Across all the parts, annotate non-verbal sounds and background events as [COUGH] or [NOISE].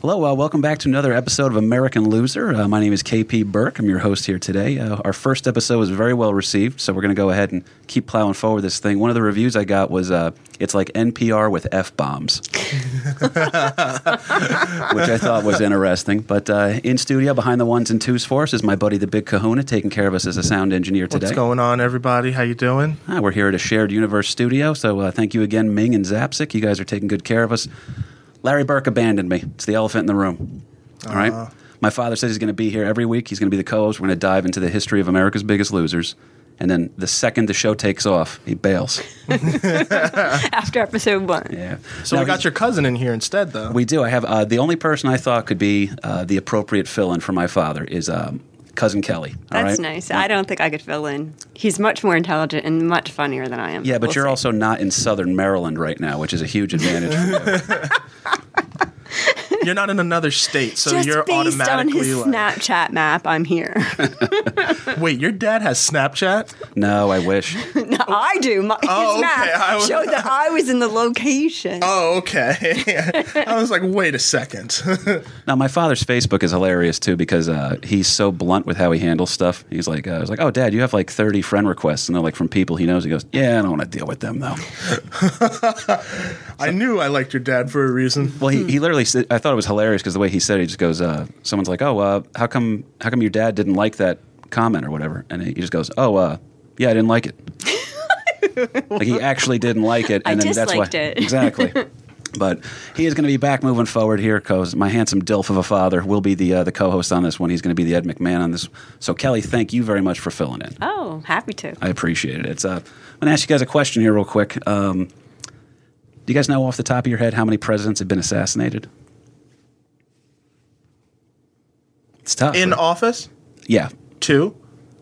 Hello, uh, welcome back to another episode of American Loser. Uh, my name is KP Burke. I'm your host here today. Uh, our first episode was very well received, so we're going to go ahead and keep plowing forward this thing. One of the reviews I got was uh, it's like NPR with F bombs, [LAUGHS] which I thought was interesting. But uh, in studio, behind the ones and twos for us, is my buddy the Big Kahuna, taking care of us as a sound engineer today. What's going on, everybody? How you doing? Ah, we're here at a shared universe studio, so uh, thank you again, Ming and Zapsik. You guys are taking good care of us. Larry Burke abandoned me. It's the elephant in the room. All right. Uh. My father says he's going to be here every week. He's going to be the co-host. We're going to dive into the history of America's Biggest Losers. And then the second the show takes off, he bails. [LAUGHS] after episode one. Yeah. So Now, we got your cousin in here instead, though. We do. I have uh, the only person I thought could be uh, the appropriate fill-in for my father is um, cousin Kelly. all That's right? nice. I don't think I could fill in. He's much more intelligent and much funnier than I am. Yeah, but We'll you're see. also not in Southern Maryland right now, which is a huge advantage for you. [LAUGHS] [LAUGHS] You're not in another state, so just you're based on automatically his like. Snapchat map. I'm here. [LAUGHS] Wait, your dad has Snapchat? no, I wish. [LAUGHS] no, I do. My, Oh, his okay. map I was- showed that I was in the location. Oh, okay. I was like, wait a second. Now, my father's Facebook is hilarious too because uh, he's so blunt with how he handles stuff. He's like, uh, I was like, oh, Dad, you have like 30 friend requests, and they're like from people he knows. He goes, Yeah, I don't want to deal with them though. I knew I liked your dad for a reason. Well, he, he literally said, I thought it was hilarious because the way he said it, he just goes, uh, someone's like, oh, uh, how come how come your dad didn't like that comment or whatever? And he just goes, oh, uh, yeah, I didn't like it. [LAUGHS] like he actually didn't like it, I and then that's why it. exactly. [LAUGHS] But he is going to be back moving forward here because my handsome dilf of a father will be the uh, the co-host on this one. He's going to be the Ed McMahon on this. So Kelly, thank you very much for filling in. Oh, happy to. I appreciate it. It's uh, I'm going to ask you guys a question here real quick. Um, do you guys know off the top of your head how many presidents have been assassinated? It's tough. In right? office? yeah, Two?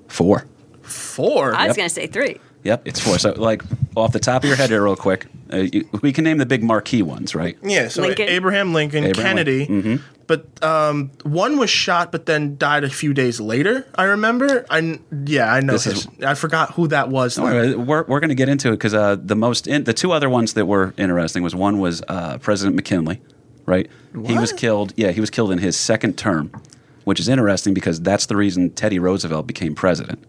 four. Four? I was Yep. going to say three. Yep, it's four. So, like, off the top of your head here, real quick, uh, you, we can name the big marquee ones, right? Yeah, so Lincoln. Abraham Lincoln, Abraham Kennedy. Lincoln. But um, one was shot, but then died a few days later. I remember. I yeah, I know. This his, is- I forgot who that was. Don't though. worry, We're, we're going to get into it because uh, the most in, the two other ones that were interesting was one was uh, President McKinley, right? He was killed. Yeah, he was killed in his second term, which is interesting because that's the reason Teddy Roosevelt became president.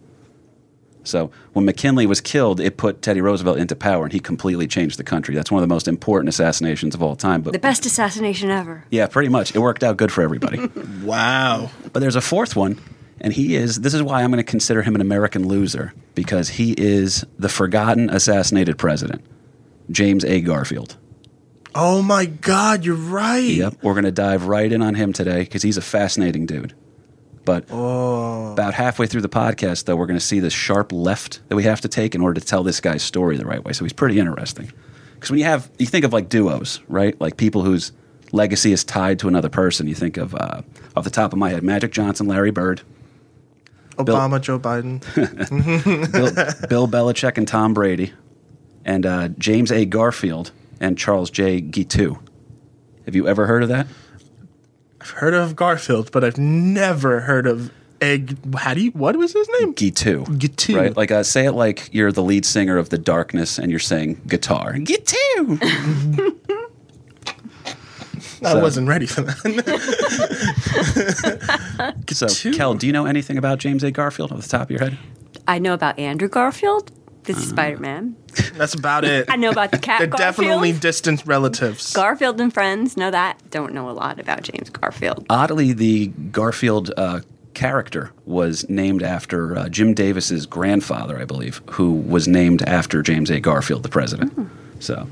So when McKinley was killed, it put Teddy Roosevelt into power, and he completely changed the country. That's one of the most important assassinations of all time. But The best assassination ever. yeah, pretty much, it worked out good for everybody. [LAUGHS] Wow. But there's a fourth one, and he is. This is why I'm going to consider him an American loser because he is the forgotten assassinated president, James A. Garfield. Oh my God, you're right. Yep, we're going to dive right in on him today because he's a fascinating dude. But about halfway through the podcast, though, we're going to see the sharp left that we have to take in order to tell this guy's story the right way. So he's pretty interesting. Because when you have, you think of like duos, right? Like people whose legacy is tied to another person. You think of, uh, off the top of my head, Magic Johnson, Larry Bird, Obama, Joe Biden. [LAUGHS] Bill, Bill Belichick and Tom Brady, and uh, James A. Garfield and Charles J. Guiteau. Have you ever heard of that? I've heard of Garfield, but I've never heard of Egg. How do you? What was his name? Guiteau. Guiteau. Right? Like, uh, say it like you're the lead singer of The Darkness and you're saying guitar. Guiteau. [LAUGHS] I wasn't ready for that. [LAUGHS] so, Kel, do you know anything about James A. Garfield off the top of your head? I know about Andrew Garfield. This is Spider Man. That's about it. I know about the [LAUGHS] cat They're Garfield. definitely distant relatives. Garfield and Friends. Know that. Don't know a lot about James Garfield. Oddly, the Garfield uh, character was named after uh, Jim Davis's grandfather, I believe, who was named after James A. Garfield, the president. So,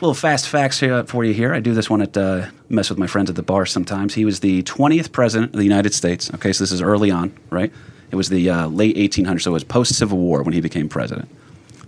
little fast facts here for you here. I do this one at uh, mess with my friends at the bar sometimes. He was the 20th president of the United States. Okay, so this is early on, right? It was the uh, late 1800s, so it was post Civil War when he became president.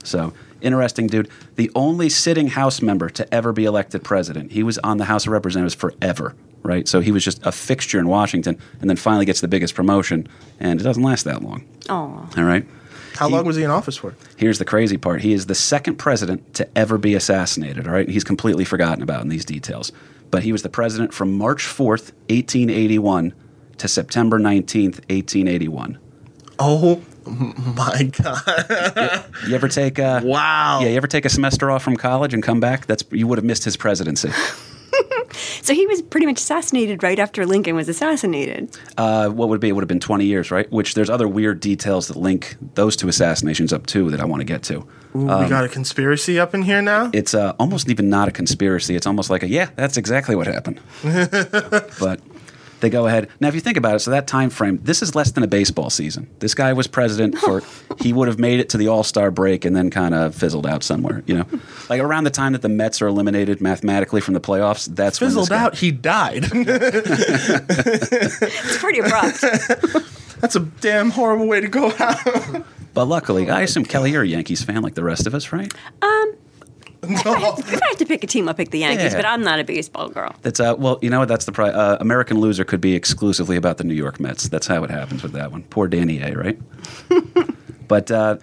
So interesting, dude. The only sitting House member to ever be elected president. He was on the House of Representatives forever, right? So he was just a fixture in Washington, and then finally gets the biggest promotion, and it doesn't last that long. Oh, All right. How long was he in office for? Here's the crazy part. He is the second president to ever be assassinated, all right? He's completely forgotten about in these details. But he was the president from March 4th, 1881 to September 19th, 1881. Oh my god! You ever take uh, Wow. Yeah, you ever take a semester off from college and come back? That's you would have missed his presidency. [LAUGHS] So he was pretty much assassinated right after Lincoln was assassinated. Uh, what would it be? It would have been 20 years, right? Which there's other weird details that link those two assassinations up too that I want to get to. Ooh, we got a conspiracy up in here now. It's uh, almost even not a conspiracy. It's almost like a yeah, that's exactly what happened. [LAUGHS] but they go ahead now. If you think about it, so that time frame, this is less than a baseball season. This guy was president for. [LAUGHS] he would have made it to the All Star break and then kind of fizzled out somewhere. You know, [LAUGHS] like around the time that the Mets are eliminated mathematically from the playoffs. That's when this Fizzled guy- out. He died. [LAUGHS] It's pretty abrupt. That's a damn horrible way to go out. But luckily, I assume Kelly, you're a Yankees fan like the rest of us, right? Um, if I have to pick a team, I'll pick the Yankees, Yeah. but I'm not a baseball girl. That's uh, well, you know what? That's the pri- uh, American Loser could be exclusively about the New York Mets. That's how it happens with that one. Poor Danny A. Right? [LAUGHS] but uh,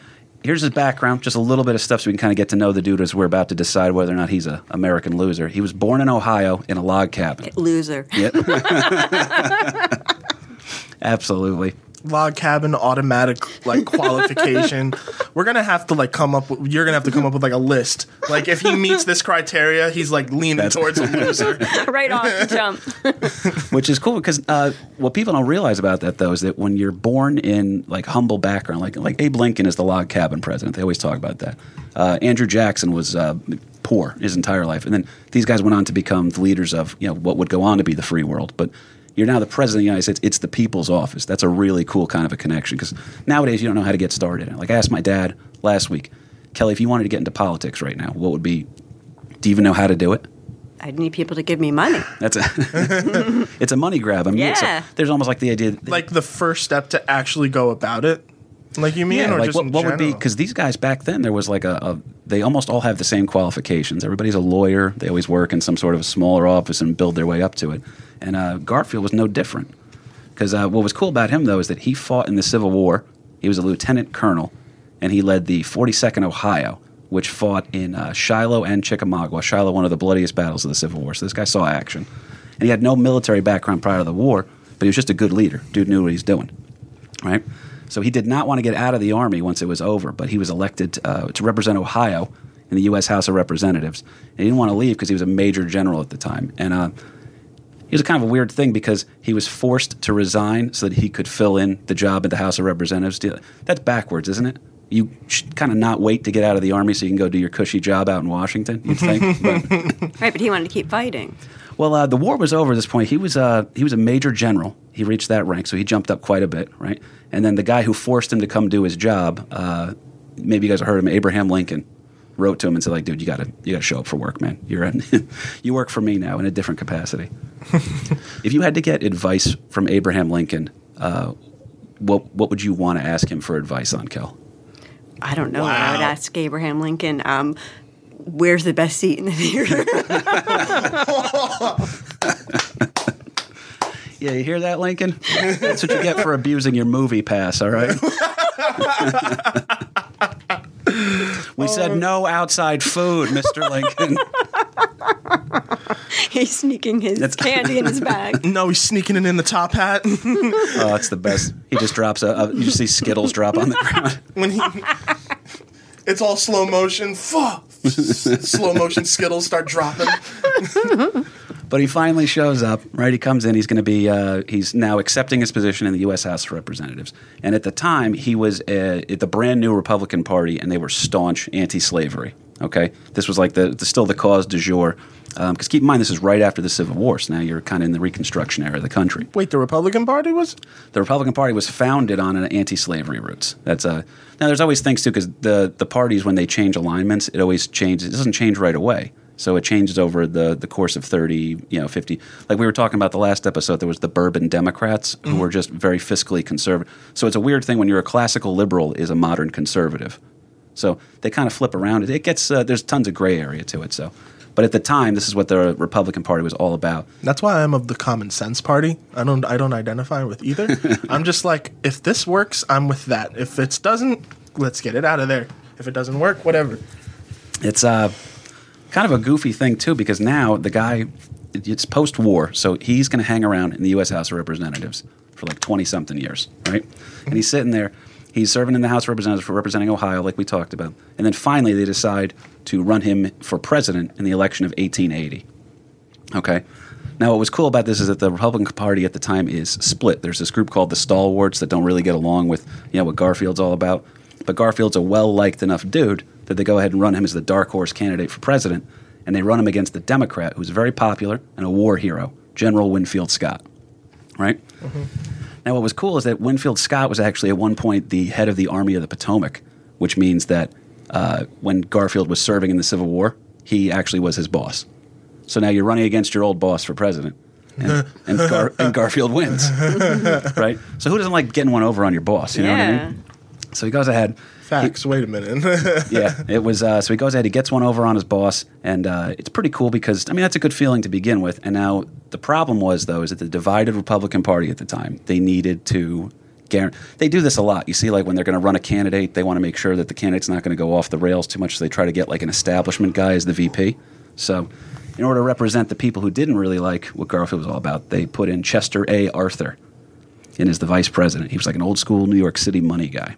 here's his background, just a little bit of stuff, so we can kind of get to know the dude as we're about to decide whether or not he's an American loser. He was born in Ohio in a log cabin. Loser. Yep. [LAUGHS] [LAUGHS] Absolutely. Log cabin, automatic like qualification. [LAUGHS] We're gonna have to like come up. With, you're gonna have to come up with like a list. Like if he meets this criteria, he's like leaning towards a loser. [LAUGHS] right off the jump. [LAUGHS] which is cool because uh, what people don't realize about that though is that when you're born in like humble background, like like Abe Lincoln is the log cabin president. They always talk about that. Uh, Andrew Jackson was uh, poor his entire life, and then these guys went on to become the leaders of you know what would go on to be the free world. But you're now the president of the United States. It's the people's office. That's a really cool kind of a connection because nowadays you don't know how to get started. Like I asked my dad last week, Kelly, if you wanted to get into politics right now, what would be? Do you even know how to do it? I'd need people to give me money. That's a [LAUGHS] it's a money grab. I mean, it's a- Yeah. there's almost like the idea that, Like the first step to actually go about it. Like you mean, yeah, or like just what, what would be because these guys back then there was like a, a they almost all have the same qualifications. Everybody's a lawyer. They always work in some sort of a smaller office and build their way up to it. And uh, Garfield was no different because uh, what was cool about him though is that he fought in the Civil War. He was a lieutenant colonel, and he led the 42nd Ohio, which fought in uh, Shiloh and Chickamauga. Shiloh, one of the bloodiest battles of the Civil War. So this guy saw action, and he had no military background prior to the war, but he was just a good leader. Dude knew what he's doing right? So he did not want to get out of the army once it was over, but he was elected uh, to represent Ohio in the U.S. House of Representatives. And he didn't want to leave because he was a major general at the time. And uh, it was kind of a weird thing because he was forced to resign so that he could fill in the job at the House of Representatives. That's backwards, isn't it? You should kind of not wait to get out of the army so you can go do your cushy job out in Washington. You'd think, but [LAUGHS] Right, but he wanted to keep fighting. Well, uh, the war was over at this point. He was uh, he was a major general. He reached that rank, so he jumped up quite a bit, right? And then the guy who forced him to come do his job, uh, maybe you guys have heard him, Abraham Lincoln, wrote to him and said, like, dude, you gotta you gotta show up for work, man. You're in, [LAUGHS] you work for me now in a different capacity. [LAUGHS] if you had to get advice from Abraham Lincoln, uh, what what would you want to ask him for advice on, Kel? I don't know. what I would ask Abraham Lincoln. Um, where's the best seat in the theater? [LAUGHS] Yeah, you hear that, Lincoln? That's what you get for abusing your movie pass, all right? [LAUGHS] we said no outside food, Mr. Lincoln. [LAUGHS] He's sneaking his That's- candy in his bag. No, he's sneaking it in the top hat. Oh, it's the best. He just drops a, a you just see Skittles drop on the ground. when he, it's all slow motion. Fuck. Slow motion Skittles start dropping. [LAUGHS] But he finally shows up, right? He comes in. He's going to be. Uh, he's now accepting his position in the U.S. House of Representatives. And at the time, he was uh, at the brand new Republican Party, and they were staunch anti-slavery. Okay, this was like the, the still the cause du jour. Um, because keep in mind, this is right after the Civil War, so now you're kind of in the Reconstruction era of the country. Wait, the Republican Party was? The Republican Party was founded on an anti-slavery roots. That's a now. There's always things too, because the the parties when they change alignments, it always changes. It doesn't change right away. So it changes over the, the course of 30, you know, 50. Like we were talking about the last episode, there was the Bourbon Democrats who mm-hmm. were just very fiscally conservative. So it's a weird thing when you're a classical liberal is a modern conservative. So they kind of flip around. It, it gets uh, there's tons of gray area to it. So, but at the time, this is what the Republican Party was all about. That's why I'm of the common sense party. I don't I don't identify with either. [LAUGHS] I'm just like if this works, I'm with that. If it doesn't, let's get it out of there. If it doesn't work, whatever. It's uh, kind of a goofy thing too because now the guy it's post-war, so he's going to hang around in the U.S. House of Representatives for like twenty something years, right? And he's sitting there, he's serving in the House of Representatives for representing Ohio, like we talked about, and then finally they decide to run him for president in the election of 1880. Okay. Now, what was cool about this is that the Republican Party at the time is split. There's this group called the Stalwarts that don't really get along with you know what Garfield's all about. But Garfield's a well liked enough dude that they go ahead and run him as the dark horse candidate for president, and they run him against the Democrat who's very popular and a war hero, General Winfield Scott. Right. Mm-hmm. Now, what was cool is that Winfield Scott was actually at one point the head of the Army of the Potomac, which means that uh, when Garfield was serving in the Civil War, he actually was his boss. So now you're running against your old boss for president, and, [LAUGHS] and, Gar- and Garfield wins, [LAUGHS] right? So who doesn't like getting one over on your boss? You know what I mean? So he goes ahead. Facts. Wait a minute. [LAUGHS] Yeah, it was. Uh, so he goes ahead, he gets one over on his boss, and uh, it's pretty cool because I mean that's a good feeling to begin with. And now the problem was though is that the divided Republican Party at the time they needed to. They do this a lot. You see, like when they're going to run a candidate, they want to make sure that the candidate's not going to go off the rails too much. So they try to get like an establishment guy as the VP. So, in order to represent the people who didn't really like what Garfield was all about, they put in Chester A. Arthur in as the vice president. He was like an old school New York City money guy.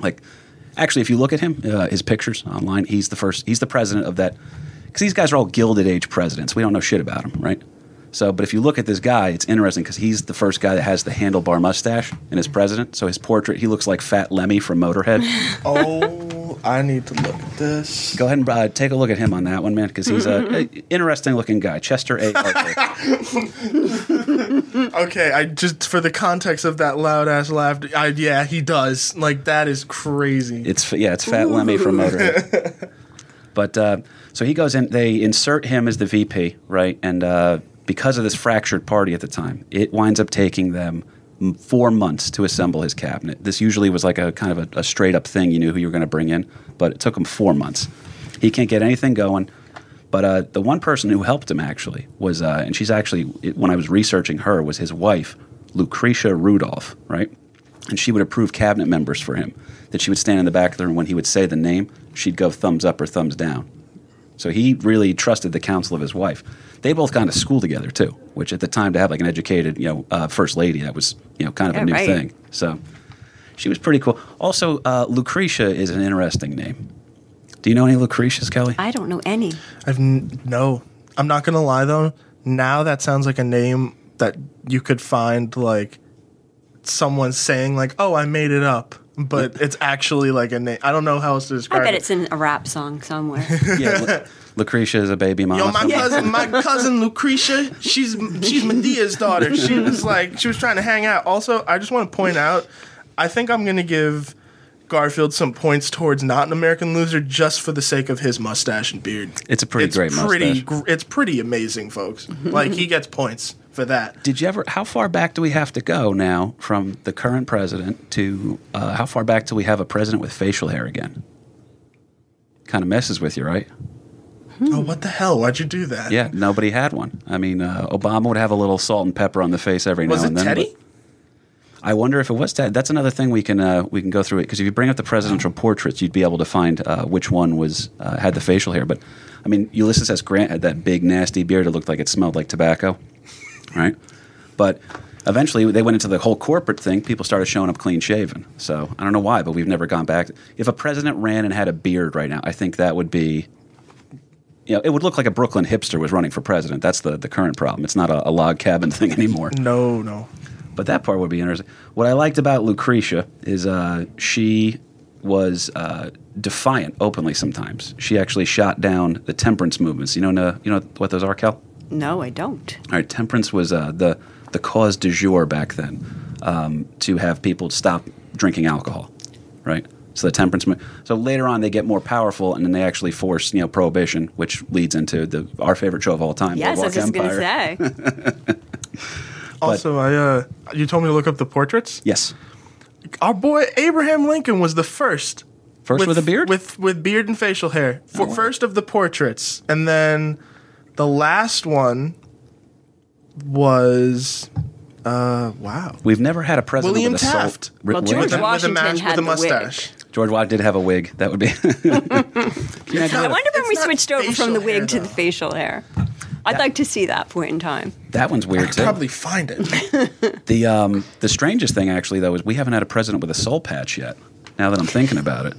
Like, actually, if you look at him, uh, his pictures online, he's the first. He's the president of that. Because these guys are all Gilded Age presidents. We don't know shit about them, right? So, but if you look at this guy, it's interesting because he's the first guy that has the handlebar mustache and is president. So his portrait, he looks like Fat Lemmy from Motorhead. [LAUGHS] oh, I need to look at this. Go ahead and uh, take a look at him on that one, man, because he's a, [LAUGHS] a interesting looking guy. Chester A. Arthur. [LAUGHS] Okay, I just for the context of that loud ass laugh. I, yeah, he does. Like that is crazy. It's yeah, it's Fat Lemmy from Motorhead. [LAUGHS] but uh, so he goes in. They insert him as the VP, right? And uh, because of this fractured party at the time, it winds up taking them m- four months to assemble his cabinet. This usually was like a kind of a, a straight up thing. You knew who you were going to bring in, but it took him four months. He can't get anything going. But uh, the one person who helped him actually was, uh, and she's actually when I was researching her was his wife, Lucretia Rudolph, right? and she would approve cabinet members for him. That she would stand in the back of the room when he would say the name, she'd go thumbs up or thumbs down. So he really trusted the counsel of his wife. They both gone to school together too, which at the time to have like an educated, you know, uh, first lady, that was you know kind of Yeah, a new right. thing. So she was pretty cool. Also, uh, Lucretia is an interesting name. Do you know any Lucretias, Kelly? I don't know any. I've n- no. I'm not gonna lie though. Now that sounds like a name that you could find like someone saying like, "Oh, I made it up," but it's actually like a name. I don't know how else to describe. It. I bet it. it's in a rap song somewhere. [LAUGHS] yeah, Lu- Lucretia is a baby mama. Yo, my cousin, my [LAUGHS] cousin Lucretia, she's she's Madea's daughter. She was like, she was trying to hang out. Also, I just want to point out, I think I'm gonna give Garfield some points towards not an American loser just for the sake of his mustache and beard. It's a pretty great pretty, mustache. gr- It's pretty amazing, folks. like he gets points for that. Did you ever? How far back do we have to go now from the current president to uh, how far back till we have a president with facial hair again? Kind of messes with you, right? Oh, what the hell? Why'd you do that? Yeah, nobody had one. I mean, uh, Obama would have a little salt and pepper on the face every Was now and then. Teddy? I wonder if it was Ted. That's another thing we can uh, we can go through it because if you bring up the presidential portraits, you'd be able to find uh, which one was uh, had the facial hair. But I mean, Ulysses S. Grant had that big nasty beard. It looked like it smelled like tobacco, right? But eventually, they went into the whole corporate thing. People started showing up clean shaven. So I don't know why, but we've never gone back. If a president ran and had a beard right now, I think that would be. You know, it would look like a Brooklyn hipster was running for president. That's the, the current problem. It's not a, a log cabin [LAUGHS] thing anymore. No, no. But that part would be interesting. What I liked about Lucretia is uh, she was uh, defiant openly sometimes. She actually shot down the temperance movements. You know, you know what those are, Kel? No, I don't. All right, temperance was uh, the the cause du jour back then um, to have people stop drinking alcohol, right? So the temperance. mo- So later on, they get more powerful, and then they actually force you know prohibition, which leads into the our favorite show of all time, Yes, I was just going to say. [LAUGHS] Also, I uh, you told me to look up the portraits. Yes, Our boy Abraham Lincoln was the first. first with, a beard. With with beard and facial hair. For way. first of the portraits, and then the last one was uh wow. We've never had a president William with a soul- Taft. Ri- Well, George Taft? Washington with a, mask, had with a the wig. mustache. George Watt did have a wig. That would be. [LAUGHS] Can [LAUGHS] I wonder when we switched over from the wig hair, to the facial hair. I'd like to see that point in time. That one's weird too. Probably find it. [LAUGHS] The um, the strangest thing actually though is we haven't had a president with a soul patch yet. Now that I'm thinking about it,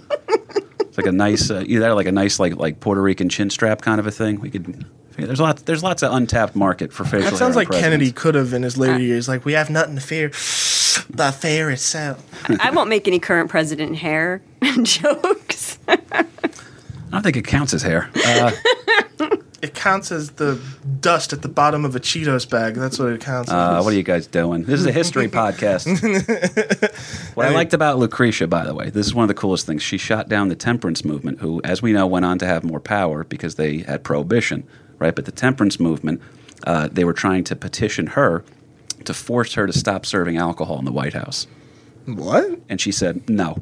it's like a nice uh, either that or like a nice like like Puerto Rican chin strap kind of a thing. We could Yeah, there's lots. There's lots of untapped market for facial. That sounds on like Kennedy could have in his later years. Like we have nothing to fear. The affair itself. I won't make any current president hair [LAUGHS] jokes. I don't think it counts as hair. Uh, [LAUGHS] It counts as the dust at the bottom of a Cheetos bag. That's what it counts uh, as. what are you guys doing? This is a history [LAUGHS] podcast. what I liked about Lucretia, by the way, this is one of the coolest things. She shot down the temperance movement, who, as we know, went on to have more power because they had prohibition, right? But the temperance movement, uh, they were trying to petition her to force her to stop serving alcohol in the White House. What? And she said, "No,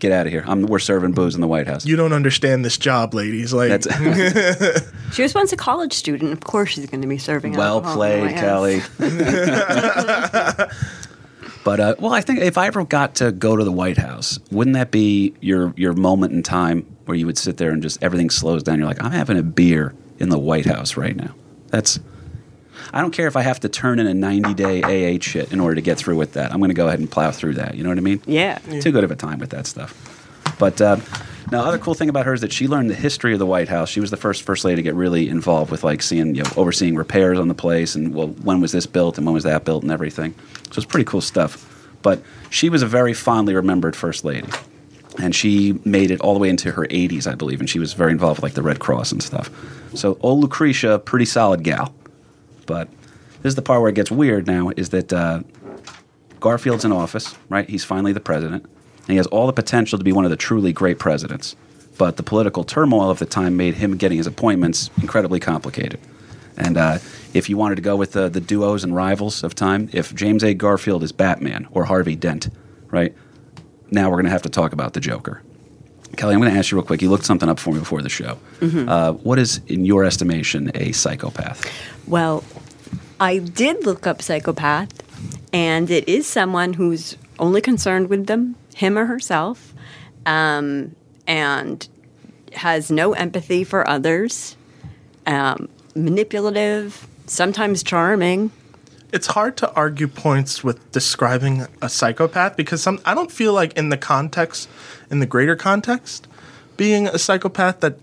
get out of here. I'm, we're serving booze in the White House." You don't understand this job, ladies. Like That's [LAUGHS] She was once a college student. Of course, she's going to be serving. well alcohol in the played, Kelly. [LAUGHS] but uh, well, I think if I ever got to go to the White House, wouldn't that be your your moment in time where you would sit there and just everything slows down? You're like, I'm having a beer in the White House right now. That's. I don't care if I have to turn in a 90 day AA shit in order to get through with that. I'm going to go ahead and plow through that. You know what I mean? Yeah. too good of a time with that stuff. But uh, now, other cool thing about her is that she learned the history of the White House. She was the first first lady to get really involved with like seeing, you know, overseeing repairs on the place and well, when was this built and when was that built and everything. So it's pretty cool stuff. But she was a very fondly remembered first lady, and she made it all the way into her 80s, I believe, and she was very involved with like the Red Cross and stuff. So old Lucretia, pretty solid gal. But this is the part where it gets weird. Now is that. Uh, Garfield's in office, right? He's finally the president. And he has all the potential to be one of the truly great presidents. But the political turmoil of the time made him getting his appointments incredibly complicated. And uh, if you wanted to go with the, the duos and rivals of time, if James A. Garfield is Batman or Harvey Dent, right? Now we're going to have to talk about the Joker. Kelly, I'm going to ask you real quick. You looked something up for me before the show. Uh, what is, in your estimation, a psychopath? Well, I did look up psychopath, and it is someone who's only concerned with them, him or herself, um, and has no empathy for others, um, manipulative, sometimes charming. It's hard to argue points with describing a psychopath because some I don't feel like in the context, in the greater context, being a psychopath that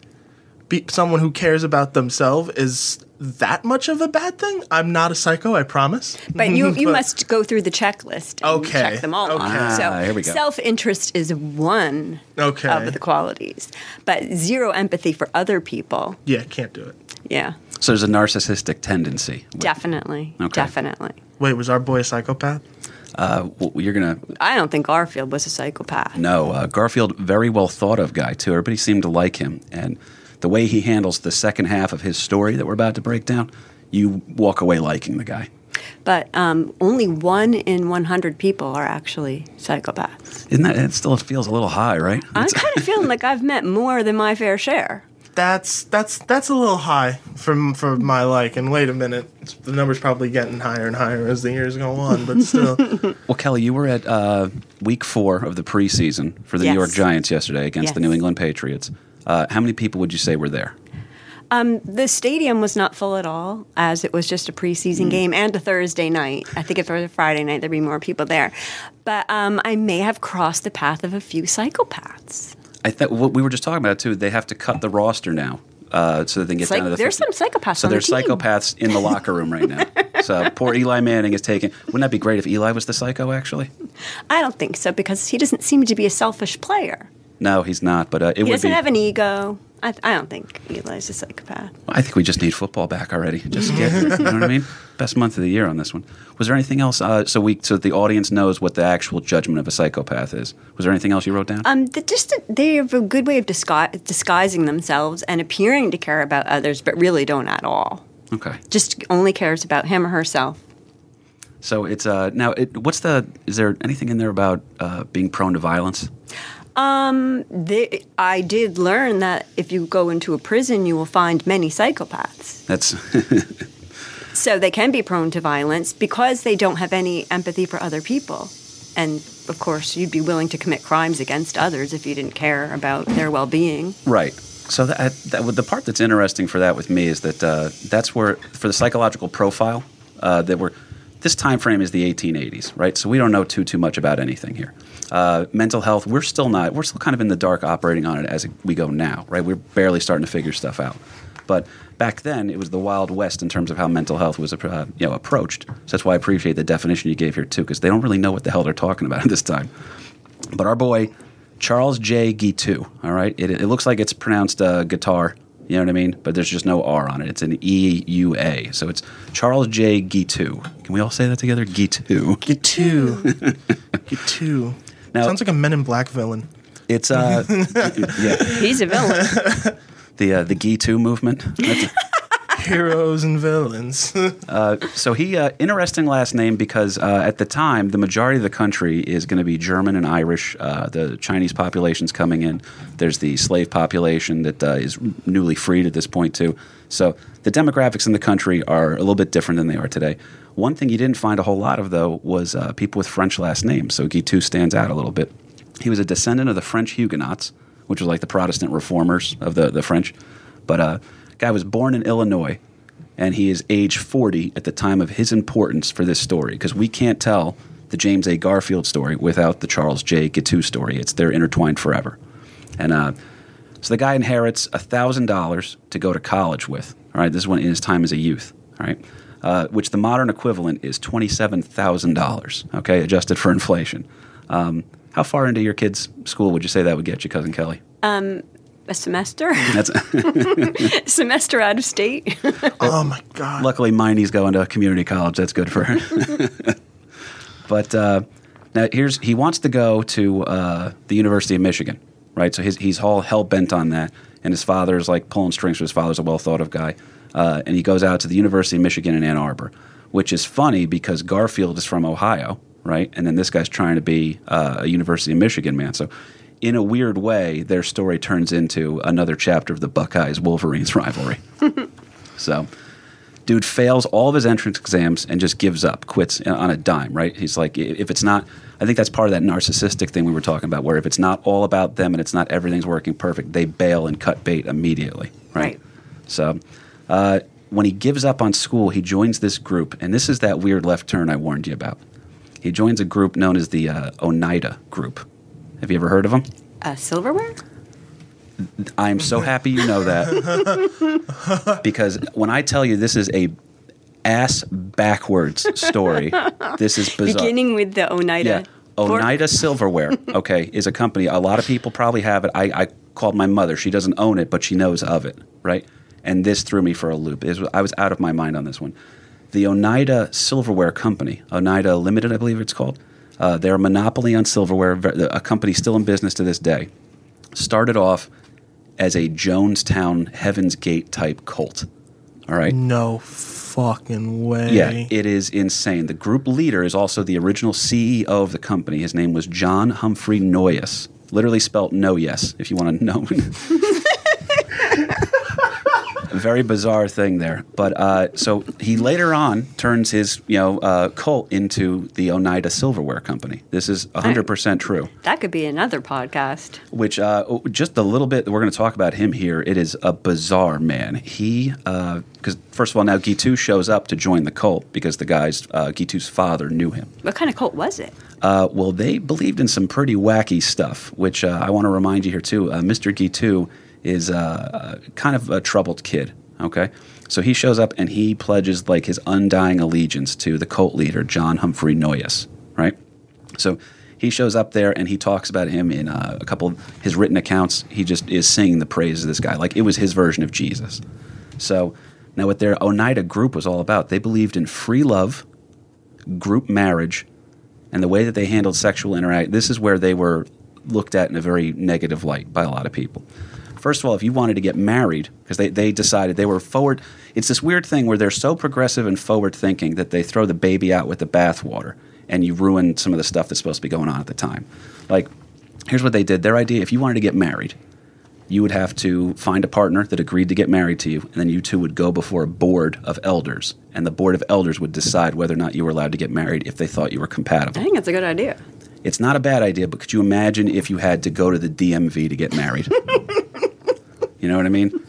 be someone who cares about themselves is that much of a bad thing. I'm not a psycho, I promise. But you, [LAUGHS] you But- must go through the checklist and Okay, check them all. okay. off. So Ah, here we go. self interest is one Okay. of the qualities, but zero empathy for other people. Yeah, can't do it. Yeah, So there's a narcissistic tendency. definitely, Okay. definitely. Wait, was our boy a psychopath? Uh, well, you're going to I don't think Garfield was a psychopath. No, uh, Garfield, very well thought of guy too. Everybody seemed to like him, and the way he handles the second half of his story that we're about to break down, you walk away liking the guy. But um, only one in 100 people are actually psychopaths. Isn't that? It still feels a little high, right? I'm kind of [LAUGHS] feeling like I've met more than my fair share. That's that's that's a little high for for my like. And wait a minute, the number's probably getting higher and higher as the years go on. But still, [LAUGHS] Well, Kelly, you were at uh, week four of the preseason for the Yes. New York Giants yesterday against the New England Patriots. Uh, how many people would you say were there? Um, the stadium was not full at all, as it was just a preseason game and a Thursday night. I think if it was a Friday night, there'd be more people there. But um, I may have crossed the path of a few psychopaths. I think what we were just talking about too. They have to cut the roster now. Uh, so that they can get Psych- down to the there's 50 some psychopaths So the there's team. psychopaths in the locker room right now. [LAUGHS] so poor Eli Manning is taking. Wouldn't that be great if Eli was the psycho? Actually, I don't think so because he doesn't seem to be a selfish player. no, he's not. But uh, it He would doesn't be. have an ego. I, I don't think Eli's a psychopath. I think we just need football back already. Just get, you know what I mean? [LAUGHS] Best month of the year on this one. Was there anything else? Uh, so we, so the audience knows what the actual judgment of a psychopath is. Was there anything else you wrote down? Um, the, just they have a good way of disgu- disguising themselves and appearing to care about others, but really don't at all. okay. Just only cares about him or herself. So it's uh now. It, what's the? Is there anything in there about uh, being prone to violence? They, I did learn that if you go into a prison, you will find many psychopaths. That's [LAUGHS] So they can be prone to violence because they don't have any empathy for other people. And of course, you'd be willing to commit crimes against others if you didn't care about their well being. Right. So that, that the part that's interesting for that with me is that uh, that's where for the psychological profile uh, that we're this time frame is the 1880s, right? So we don't know too too much about anything here. Uh, mental health, we're still not. We're still kind of in the dark, operating on it as we go now, right? We're barely starting to figure stuff out. But back then, it was the Wild West in terms of how mental health was uh, you know approached. So that's why I appreciate the definition you gave here too, because they don't really know what the hell they're talking about at [LAUGHS] this time. But our boy Charles J. Guiteau, all right, it, it looks like it's pronounced uh, guitar. You know what I mean? But there's just no R on it. It's an E U A. So it's Charles J. Guiteau. Can we all say that together? Guiteau. Get two. Get two. Now- Sounds like a Men in Black villain. It's uh, [LAUGHS] yeah, He's a villain. the uh, the Guiteau movement. That's, Heroes and villains. [LAUGHS] So he, uh, interesting last name because uh, at the time the majority of the country is going to be German and Irish. Uh, the Chinese population's coming in. There's the slave population that uh, is newly freed at this point too. So the demographics in the country are a little bit different than they are today. One thing you didn't find a whole lot of though was uh, people with French last names. So Guiteau stands out a little bit. He was a descendant of the French Huguenots, which was like the Protestant reformers of the the French. But uh, guy was born in Illinois and he is age 40 at the time of his importance for this story because we can't tell the James A. Garfield story without the Charles J. Guiteau story. It's they're intertwined forever. And uh, so the guy inherits $1,000 to go to college with. All right, this is when in his time as a youth. All right, uh, which the modern equivalent is $27,000, okay, adjusted for inflation. Um, how far into your kid's school would you say that would get you, Cousin Kelly? A semester? That's [LAUGHS] semester out of state? [LAUGHS] oh my god. luckily Miney's going to community college. That's good for her. [LAUGHS] but uh, now here's he wants to go to uh, the University of Michigan, right? So his, he's all hell bent on that, and his father's like pulling strings. For his father's a well thought of guy, uh, and he goes out to the University of Michigan in Ann Arbor, which is funny because Garfield is from Ohio, right? And then this guy's trying to be uh, a University of Michigan man. So. In a weird way, their story turns into another chapter of the Buckeyes Wolverines rivalry. [LAUGHS] so, dude fails all of his entrance exams and just gives up, quits on a dime, right? He's like, if it's not, I think that's part of that narcissistic thing we were talking about, where if it's not all about them and it's not everything's working perfect, they bail and cut bait immediately, right? Right. So, uh, when he gives up on school, he joins this group, and this is that weird left turn I warned you about. He joins a group known as the uh, Oneida Group. Have you ever heard of them? uh, silverware? I'm so happy you know that [LAUGHS] because when I tell you this is a ass backwards story, this is bizarre. Beginning with the Oneida. yeah. Oneida Silverware, okay, is a company. A lot of people probably have it. I, I called my mother. She doesn't own it, but she knows of it, right? And this threw me for a loop. Was- I was out of my mind on this one. The Oneida Silverware Company, Oneida Limited, I believe it's called. Uh, they're a monopoly on silverware, a company still in business to this day. Started off as a Jonestown Heaven's Gate type cult. All right. No fucking way. Yeah, it is insane. The group leader is also the original CEO of the company. His name was John Humphrey Noyes. Literally spelt no yes, if you want to know. [LAUGHS] [LAUGHS] Very bizarre thing there. But uh, so he later on turns his you know uh, cult into the Oneida Silverware Company. This is 100% true. That could be another podcast. Which uh, just a little bit, we're going to talk about him here. It is a bizarre man. He, because first of all, now Guiteau shows up to join the cult because the guy's uh, Guiteau's father knew him. What kind of cult was it? Uh, well, they believed in some pretty wacky stuff, which uh, I want to remind you here too. Uh, Mr. Guiteau is uh, kind of a troubled kid. Okay, so he shows up and he pledges like his undying allegiance to the cult leader John Humphrey Noyes. Right, so he shows up there and he talks about him in uh, a couple of his written accounts. He just is singing the praise of this guy, like it was his version of Jesus. So now, what their Oneida group was all about, they believed in free love, group marriage, and the way that they handled sexual interact. This is where they were looked at in a very negative light by a lot of people. First of all, if you wanted to get married, because they, they decided they were forward, it's this weird thing where they're so progressive and forward thinking that they throw the baby out with the bathwater and you ruin some of the stuff that's supposed to be going on at the time. Like, here's what they did their idea if you wanted to get married, you would have to find a partner that agreed to get married to you, and then you two would go before a board of elders, and the board of elders would decide whether or not you were allowed to get married if they thought you were compatible. I think it's a good idea. It's not a bad idea, but could you imagine if you had to go to the DMV to get married? [LAUGHS] you know what I mean? [LAUGHS]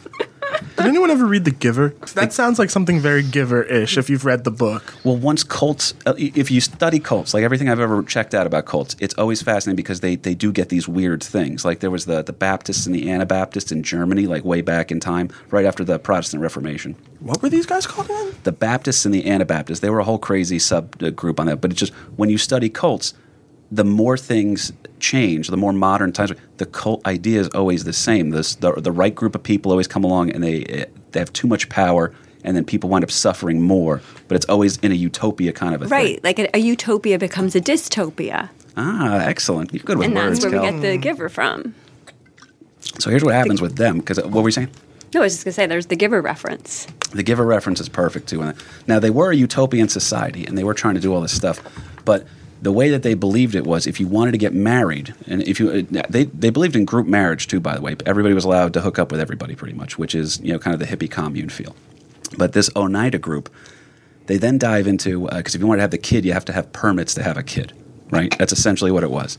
Did anyone ever read The Giver? That sounds like something very Giver-ish. If you've read the book, Well, once cults, uh, if you study cults, like everything I've ever checked out about cults, it's always fascinating because they, they do get these weird things. Like there was the, the Baptists and the Anabaptists in Germany, like way back in time, right after the Protestant Reformation. what were these guys called again? The Baptists and the Anabaptists, they were a whole crazy subgroup on that. But it's just when you study cults, the more things change, the more modern times, the cult idea is always the same. This, the, the right group of people always come along and they, they have too much power, and then people wind up suffering more. But it's always in a utopia kind of a thing. Right, like a, a utopia becomes a dystopia, Ah, excellent. You're good with and words, that's where we get the giver from. So here's what happens with them. Because what were we saying? No, I was just gonna say there's the giver reference. The Giver reference is perfect too. Now they were a utopian society, and they were trying to do all this stuff, but the way that they believed it was if you wanted to get married, and if you uh, they they believed in group marriage too. By the way, everybody was allowed to hook up with everybody pretty much, which is you know kind of the hippie commune feel. But this Oneida group, they then dive into because if you want to have the kid, you have to have permits to have a kid, right? That's essentially what it was.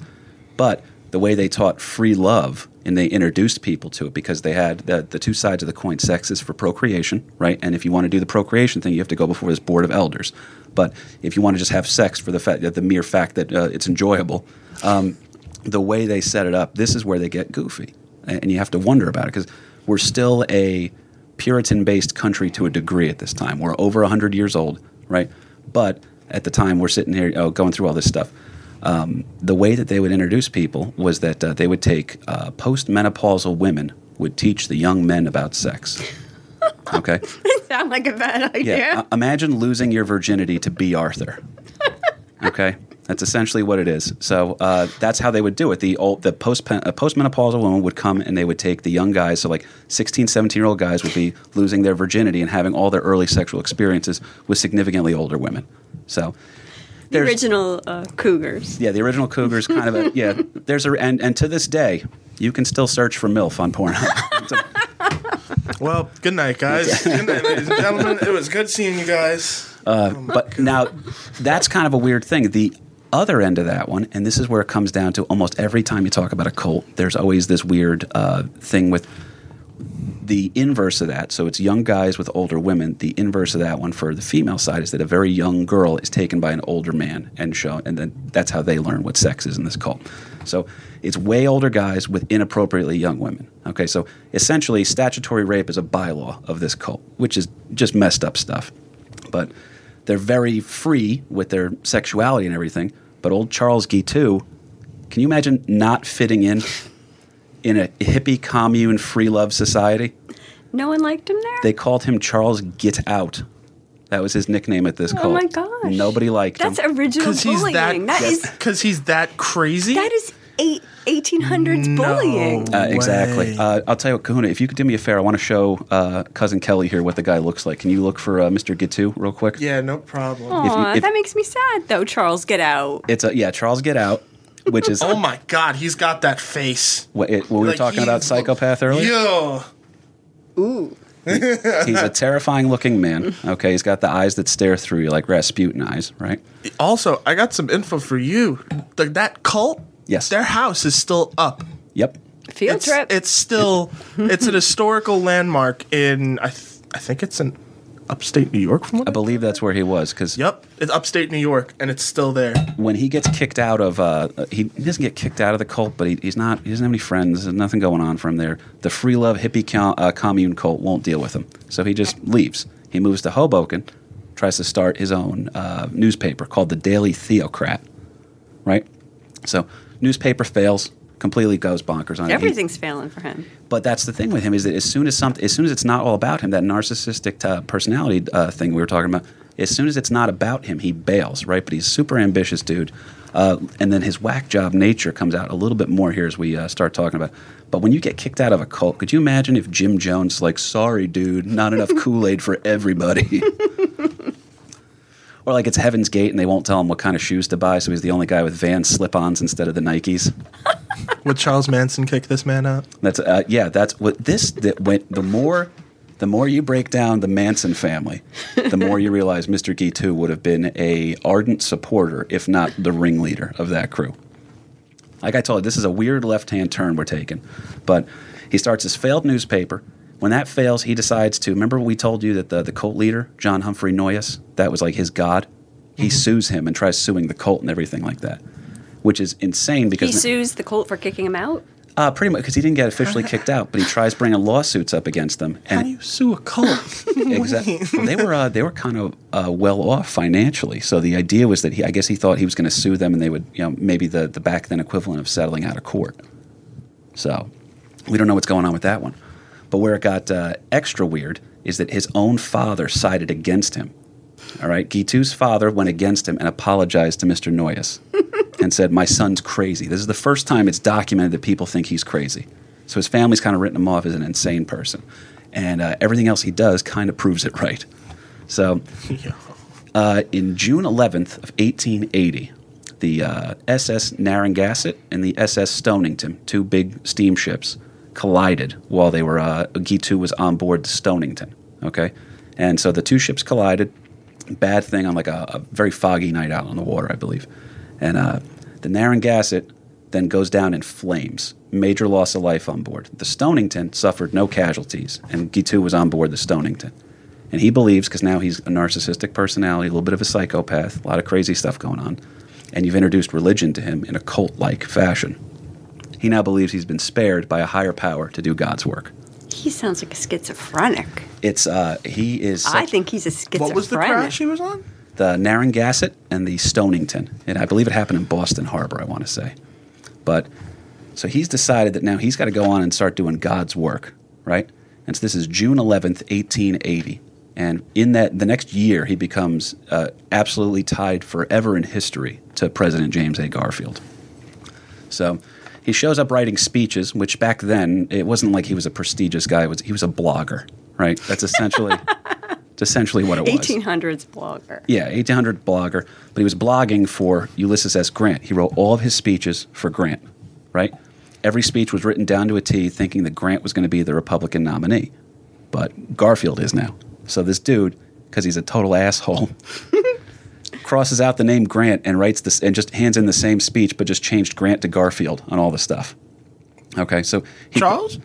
But the way they taught free love and they introduced people to it because they had the, the two sides of the coin sex is for procreation, right? And if you want to do the procreation thing, you have to go before this board of elders. But if you want to just have sex for the fact the mere fact that uh, it's enjoyable, um, the way they set it up, this is where they get goofy, and you have to wonder about it because we're still a Puritan-based country to a degree at this time. We're over hundred years old, right? But at the time, we're sitting here oh, going through all this stuff. Um, the way that they would introduce people was that uh, they would take uh, postmenopausal women would teach the young men about sex. Okay. [LAUGHS] Sound like a bad idea. Yeah. uh, imagine losing your virginity to Bea Arthur. Okay. That's essentially what it is. So uh, that's how they would do it. The old, the post uh, postmenopausal woman would come and they would take the young guys. So like 16, 17 year old guys would be losing their virginity and having all their early sexual experiences with significantly older women. So the original uh, cougars. yeah, the original Cougars kind of a yeah. There's a and and to this day, you can still search for MILF on Pornhub. [LAUGHS] Well, good night, guys. good night, ladies and gentlemen. It was good seeing you guys. but now, that's kind of a weird thing. The other end of that one, and this is where it comes down to almost every time you talk about a cult, there's always this weird uh, thing with the inverse of that. So it's young guys with older women. The inverse of that one for the female side is that a very young girl is taken by an older man and shown, and then that's how they learn what sex is in this cult. So it's way older guys with inappropriately young women. Okay, so essentially, statutory rape is a bylaw of this cult, which is just messed up stuff. But they're very free with their sexuality and everything. But old Charles Guiteau, can you imagine not fitting in in a hippie commune free love society? No one liked him there. They called him Charles Get Out. That was his nickname at this oh cult. Oh my gosh! Nobody liked That's him. That's original Because he's bullying. that. that is Because he's that crazy. that is eight, 1800s No. bullying. Uh, exactly. Uh, I'll tell you what, Kahuna, if you could do me a favor, I want to show uh, Cousin Kelly here what the guy looks like. Can you look for uh, Mr. Guiteau real quick? yeah, no problem. Aw, if- that makes me sad though. Charles, get out. It's a, yeah, Charles Get Out, which is [LAUGHS] Oh my God, he's got that face. what, it, what we were talking about Psychopath earlier. Yeah. Ooh. He's a terrifying looking man. Okay, he's got the eyes that stare through you like Rasputin eyes, right? Also, I got some info for you. The, that cult. Yes. Their house is still up. Yep. Field it's, trip. It's still. [LAUGHS] it's an historical landmark in. I, th- I think it's in upstate New York. From what I believe that's where he was because Yep, it's upstate New York, and it's still there. when he gets kicked out of, uh, he, he doesn't get kicked out of the cult, but he, he's not. He doesn't have any friends. There's nothing going on for him there. The free love hippie co- uh, commune cult won't deal with him, so he just leaves. He moves to Hoboken, tries to start his own uh, newspaper called the Daily Theocrat. Right. So newspaper fails. Completely goes bonkers on it. Everything's failing for him. But that's the thing with him is that as soon as something, as soon as it's not all about him, that narcissistic uh, personality uh, thing we were talking about, as soon as it's not about him, he bails, right? But he's a super ambitious dude, uh, and then his whack job nature comes out a little bit more here as we uh, start talking about. But when you get kicked out of a cult, could you imagine if Jim Jones like, "Sorry, dude, not enough [LAUGHS] Kool Aid for everybody." [LAUGHS] Or like it's Heaven's Gate and they won't tell him what kind of shoes to buy, so he's the only guy with Vans slip-ons instead of the Nikes. [LAUGHS] Would Charles Manson kick this man out? That's uh, yeah. That's what this. That when the more, the more you break down the Manson family, the more you realize [LAUGHS] Mr. Guiteau would have been a ardent supporter, if not the ringleader of that crew. Like I told you, this is a weird left-hand turn we're taking, but he starts his failed newspaper. When that fails, he decides to. Remember, we told you that the, the cult leader, John Humphrey Noyes, that was like his god? He sues him and tries suing the cult and everything like that, which is insane because. He sues the cult for kicking him out. Uh, pretty much because he didn't get officially [LAUGHS] kicked out, but he tries bringing lawsuits up against them. How do you sue a cult? [LAUGHS] [LAUGHS] Exactly. Well, they were uh, they were kind of uh, well off financially. So the idea was that he, I guess he thought he was going to sue them, and they would, you know, maybe the the back then equivalent of settling out of court. So we don't know what's going on with that one. But where it got uh, extra weird is that his own father sided against him. All right, Guiteau's father went against him and apologized to Mr. Noyes [LAUGHS] and said, "My son's crazy." This is the first time it's documented that people think he's crazy. So his family's kind of written him off as an insane person, and uh, everything else he does kind of proves it right. So, uh, in June 11th of 1880, the uh, SS Narragansett and the SS Stonington, two big steamships, collided while they were uh, Guiteau was on board the Stonington. Okay, and so the two ships collided. Bad thing on like a, a very foggy night out on the water, I believe, and uh, the Narragansett then goes down in flames. Major loss of life on board. The Stonington suffered no casualties, and Guiteau was on board the Stonington. And he believes, because now he's a narcissistic personality, a little bit of a psychopath, a lot of crazy stuff going on, and you've introduced religion to him in a cult like fashion. He now believes he's been spared by a higher power to do God's work. He sounds like a schizophrenic. It's uh he is I think he's a schizophrenic. what was the crash he was on? the Narragansett and the Stonington. And I believe it happened in Boston Harbor, I want to say. But so he's decided that now he's got to go on and start doing God's work, right? And so this is June 11th, 1880. And in that, the next year, he becomes uh, absolutely tied forever in history to President James A. Garfield. So he shows up writing speeches, which back then it wasn't like he was a prestigious guy. Was, he was a blogger, right? That's essentially, [LAUGHS] that's essentially what it was. 1800s blogger. Yeah, 1800 blogger, but he was blogging for Ulysses S. Grant. He wrote all of his speeches for Grant, right? Every speech was written down to a T, thinking that Grant was going to be the Republican nominee, but Garfield is now. So this dude, because he's a total asshole, [LAUGHS] crosses out the name Grant and writes this and just hands in the same speech, but just changed Grant to Garfield on all the stuff. Okay, so he, Charles?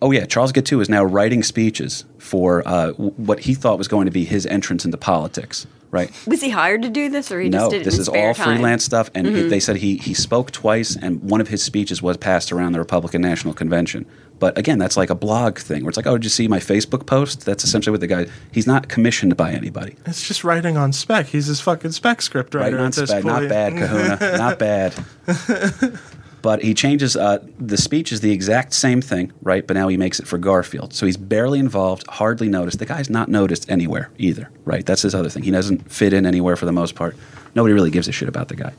Oh yeah, Charles Guiteau is now writing speeches for uh, w- what he thought was going to be his entrance into politics. Right? Was he hired to do this, or he no, just did it this in is spare all time? Mm-hmm. freelance stuff. And he- they said he he spoke twice, and one of his speeches was passed around the Republican National Convention. But again, that's like a blog thing where it's like, oh, did you see my Facebook post? That's essentially what the guy. He's not commissioned by anybody. It's just writing on spec. He's his fucking spec script writer Writing on at this spec, point. not bad, Kahuna, not [LAUGHS] bad. But he changes uh, the speech is the exact same thing, right? But now he makes it for Garfield, so he's barely involved, hardly noticed. The guy's not noticed anywhere either, right? That's his other thing. He doesn't fit in anywhere for the most part. Nobody really gives a shit about the guy.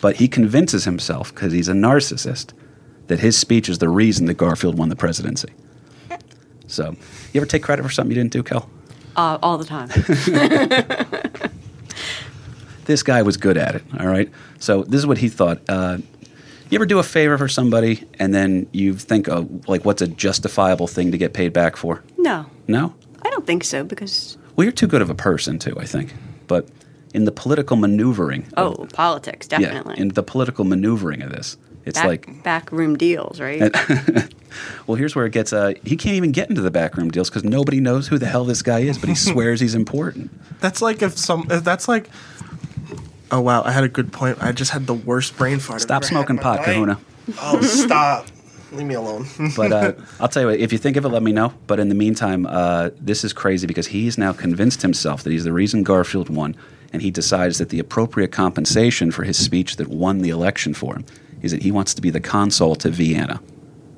But he convinces himself because he's a narcissist that his speech is the reason that Garfield won the presidency. So, you ever take credit for something you didn't do, Kel? Uh, all the time. [LAUGHS] this guy was good at it. All right. So this is what he thought. Uh, you ever do a favor for somebody and then you think, of, like, what's a justifiable thing to get paid back for? no, No. I don't think so because Well, you're too good of a person too. I think. But in the political maneuvering, of- oh, politics yeah, definitely. in the political maneuvering of this, it's Back, like backroom deals, right? [LAUGHS] Well, here's where it gets. Uh, he can't even get into the backroom deals because nobody knows who the hell this guy is, but he [LAUGHS] swears he's important. That's like if some. If that's like. Oh wow! I had a good point. I just had the worst brain fart. I've Stop ever smoking had pot, life. Kahuna. Oh, stop! Leave me alone. [LAUGHS] But uh, I'll tell you what, if you think of it, let me know. But in the meantime, uh, this is crazy because he's now convinced himself that he's the reason Garfield won, and he decides that the appropriate compensation for his speech that won the election for him is that he wants to be the consul to Vienna,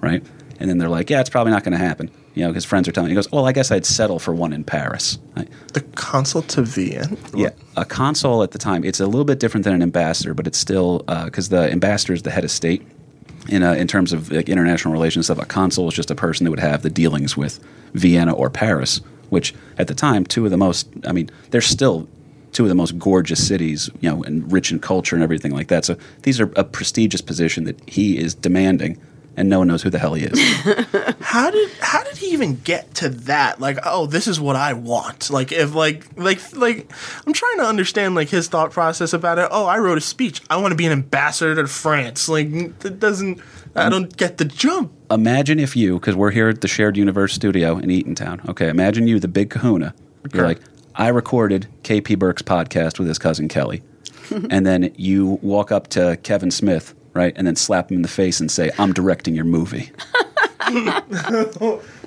right? And then they're like, yeah, it's probably not going to happen. You know, his friends are telling him, he goes, well, I guess I'd settle for one in Paris. Right? the consul to Vienna. Yeah, a consul at the time. It's a little bit different than an ambassador, but it's still because the ambassador is the head of state in uh, in terms of like, international relations stuff. A consul is just a person that would have the dealings with Vienna or Paris, which at the time two of the most. I mean, they're still two of the most gorgeous cities, you know, and rich in culture and everything like that. So these are a prestigious position that he is demanding, and no one knows who the hell he is. [LAUGHS] How did how did he even get to that? Like, oh, this is what I want. Like, if like like like I'm trying to understand like his thought process about it. Oh, I wrote a speech. I want to be an ambassador to France. Like, it doesn't I don't get the jump. imagine if you, because we're here at the Shared Universe studio in Eatontown. Okay, imagine you, the big kahuna. You're like, I recorded KP Burke's podcast with his cousin Kelly. [LAUGHS] and then you walk up to Kevin Smith, right? And then slap him in the face and say, I'm directing your movie. [LAUGHS]